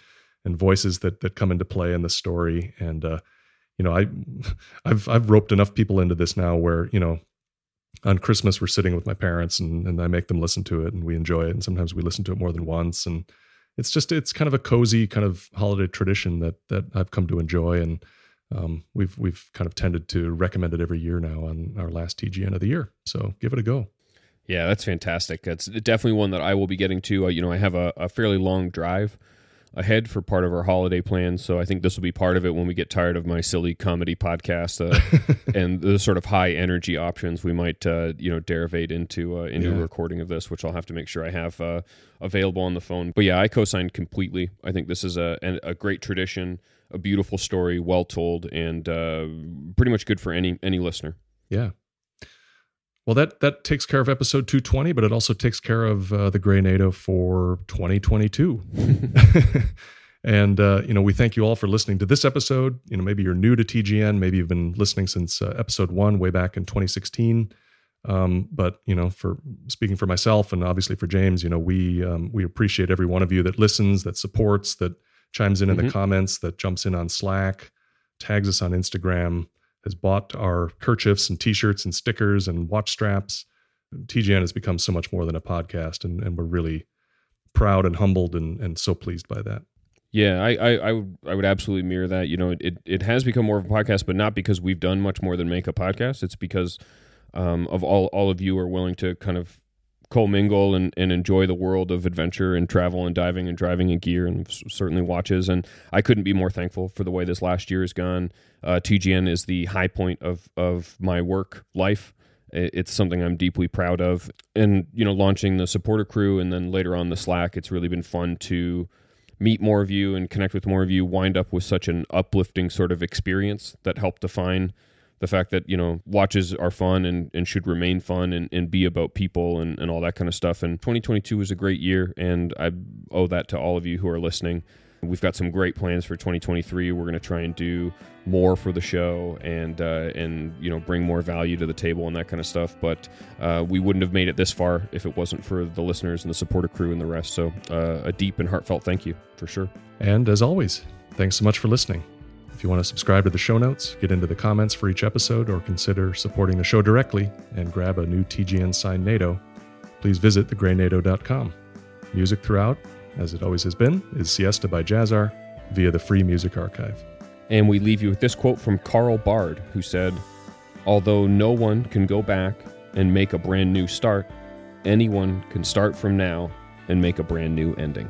and voices that that come into play in the story. And uh, you know i i've i've roped enough people into this now where you know on christmas we're sitting with my parents and, and i make them listen to it and we enjoy it. And sometimes we listen to it more than once. And it's just it's kind of a cozy kind of holiday tradition that that I've come to enjoy, and um, we've we've kind of tended to recommend it every year now on our last TGN of the year. So give it a go. Yeah, that's fantastic. It's definitely one that I will be getting to. Uh, you know, I have a, a fairly long drive ahead for part of our holiday plans. So I think this will be part of it when we get tired of my silly comedy podcast uh, and the sort of high energy options. We might, uh, you know, derivate into uh, into yeah. a recording of this, which I'll have to make sure I have uh, available on the phone. But yeah, I co-signed completely. I think this is a a great tradition, a beautiful story, well told, and uh, pretty much good for any any listener. Yeah, well, that that takes care of episode 220, but it also takes care of uh, the Grey NATO for 2022. and uh, you know, we thank you all for listening to this episode. You know, maybe you're new to TGN, maybe you've been listening since uh, episode one, way back in 2016. Um, but you know, for speaking for myself and obviously for James, you know, we um, we appreciate every one of you that listens, that supports, that chimes in mm-hmm. in the comments, that jumps in on Slack, tags us on Instagram has bought our kerchiefs and t-shirts and stickers and watch straps. TGN has become so much more than a podcast, and, and we're really proud and humbled and, and so pleased by that. Yeah, I, I, I, would, I would absolutely mirror that. You know, it, it has become more of a podcast, but not because we've done much more than make a podcast. It's because um, of all, all of you are willing to kind of commingle and, and enjoy the world of adventure and travel and diving and driving and gear and certainly watches. And I couldn't be more thankful for the way this last year has gone. Uh, TGN is the high point of, of my work life. It's something I'm deeply proud of. And, you know, launching the supporter crew and then later on the Slack, it's really been fun to meet more of you and connect with more of you, wind up with such an uplifting sort of experience that helped define the fact that you know watches are fun and, and should remain fun and, and be about people and, and all that kind of stuff and 2022 was a great year and i owe that to all of you who are listening we've got some great plans for 2023. We're going to try and do more for the show and uh, and you know bring more value to the table and that kind of stuff. But uh, we wouldn't have made it this far if it wasn't for the listeners and the supporter crew and the rest. So uh, a deep and heartfelt thank you for sure. And as always, thanks so much for listening. If you want to subscribe to the show notes, get into the comments for each episode, or consider supporting the show directly and grab a new TGN signed NATO, please visit thegreynato.com. Music throughout, as it always has been, is Siesta by Jahzzar via the Free Music Archive. And we leave you with this quote from Carl Bard, who said, Although no one can go back and make a brand new start, anyone can start from now and make a brand new ending.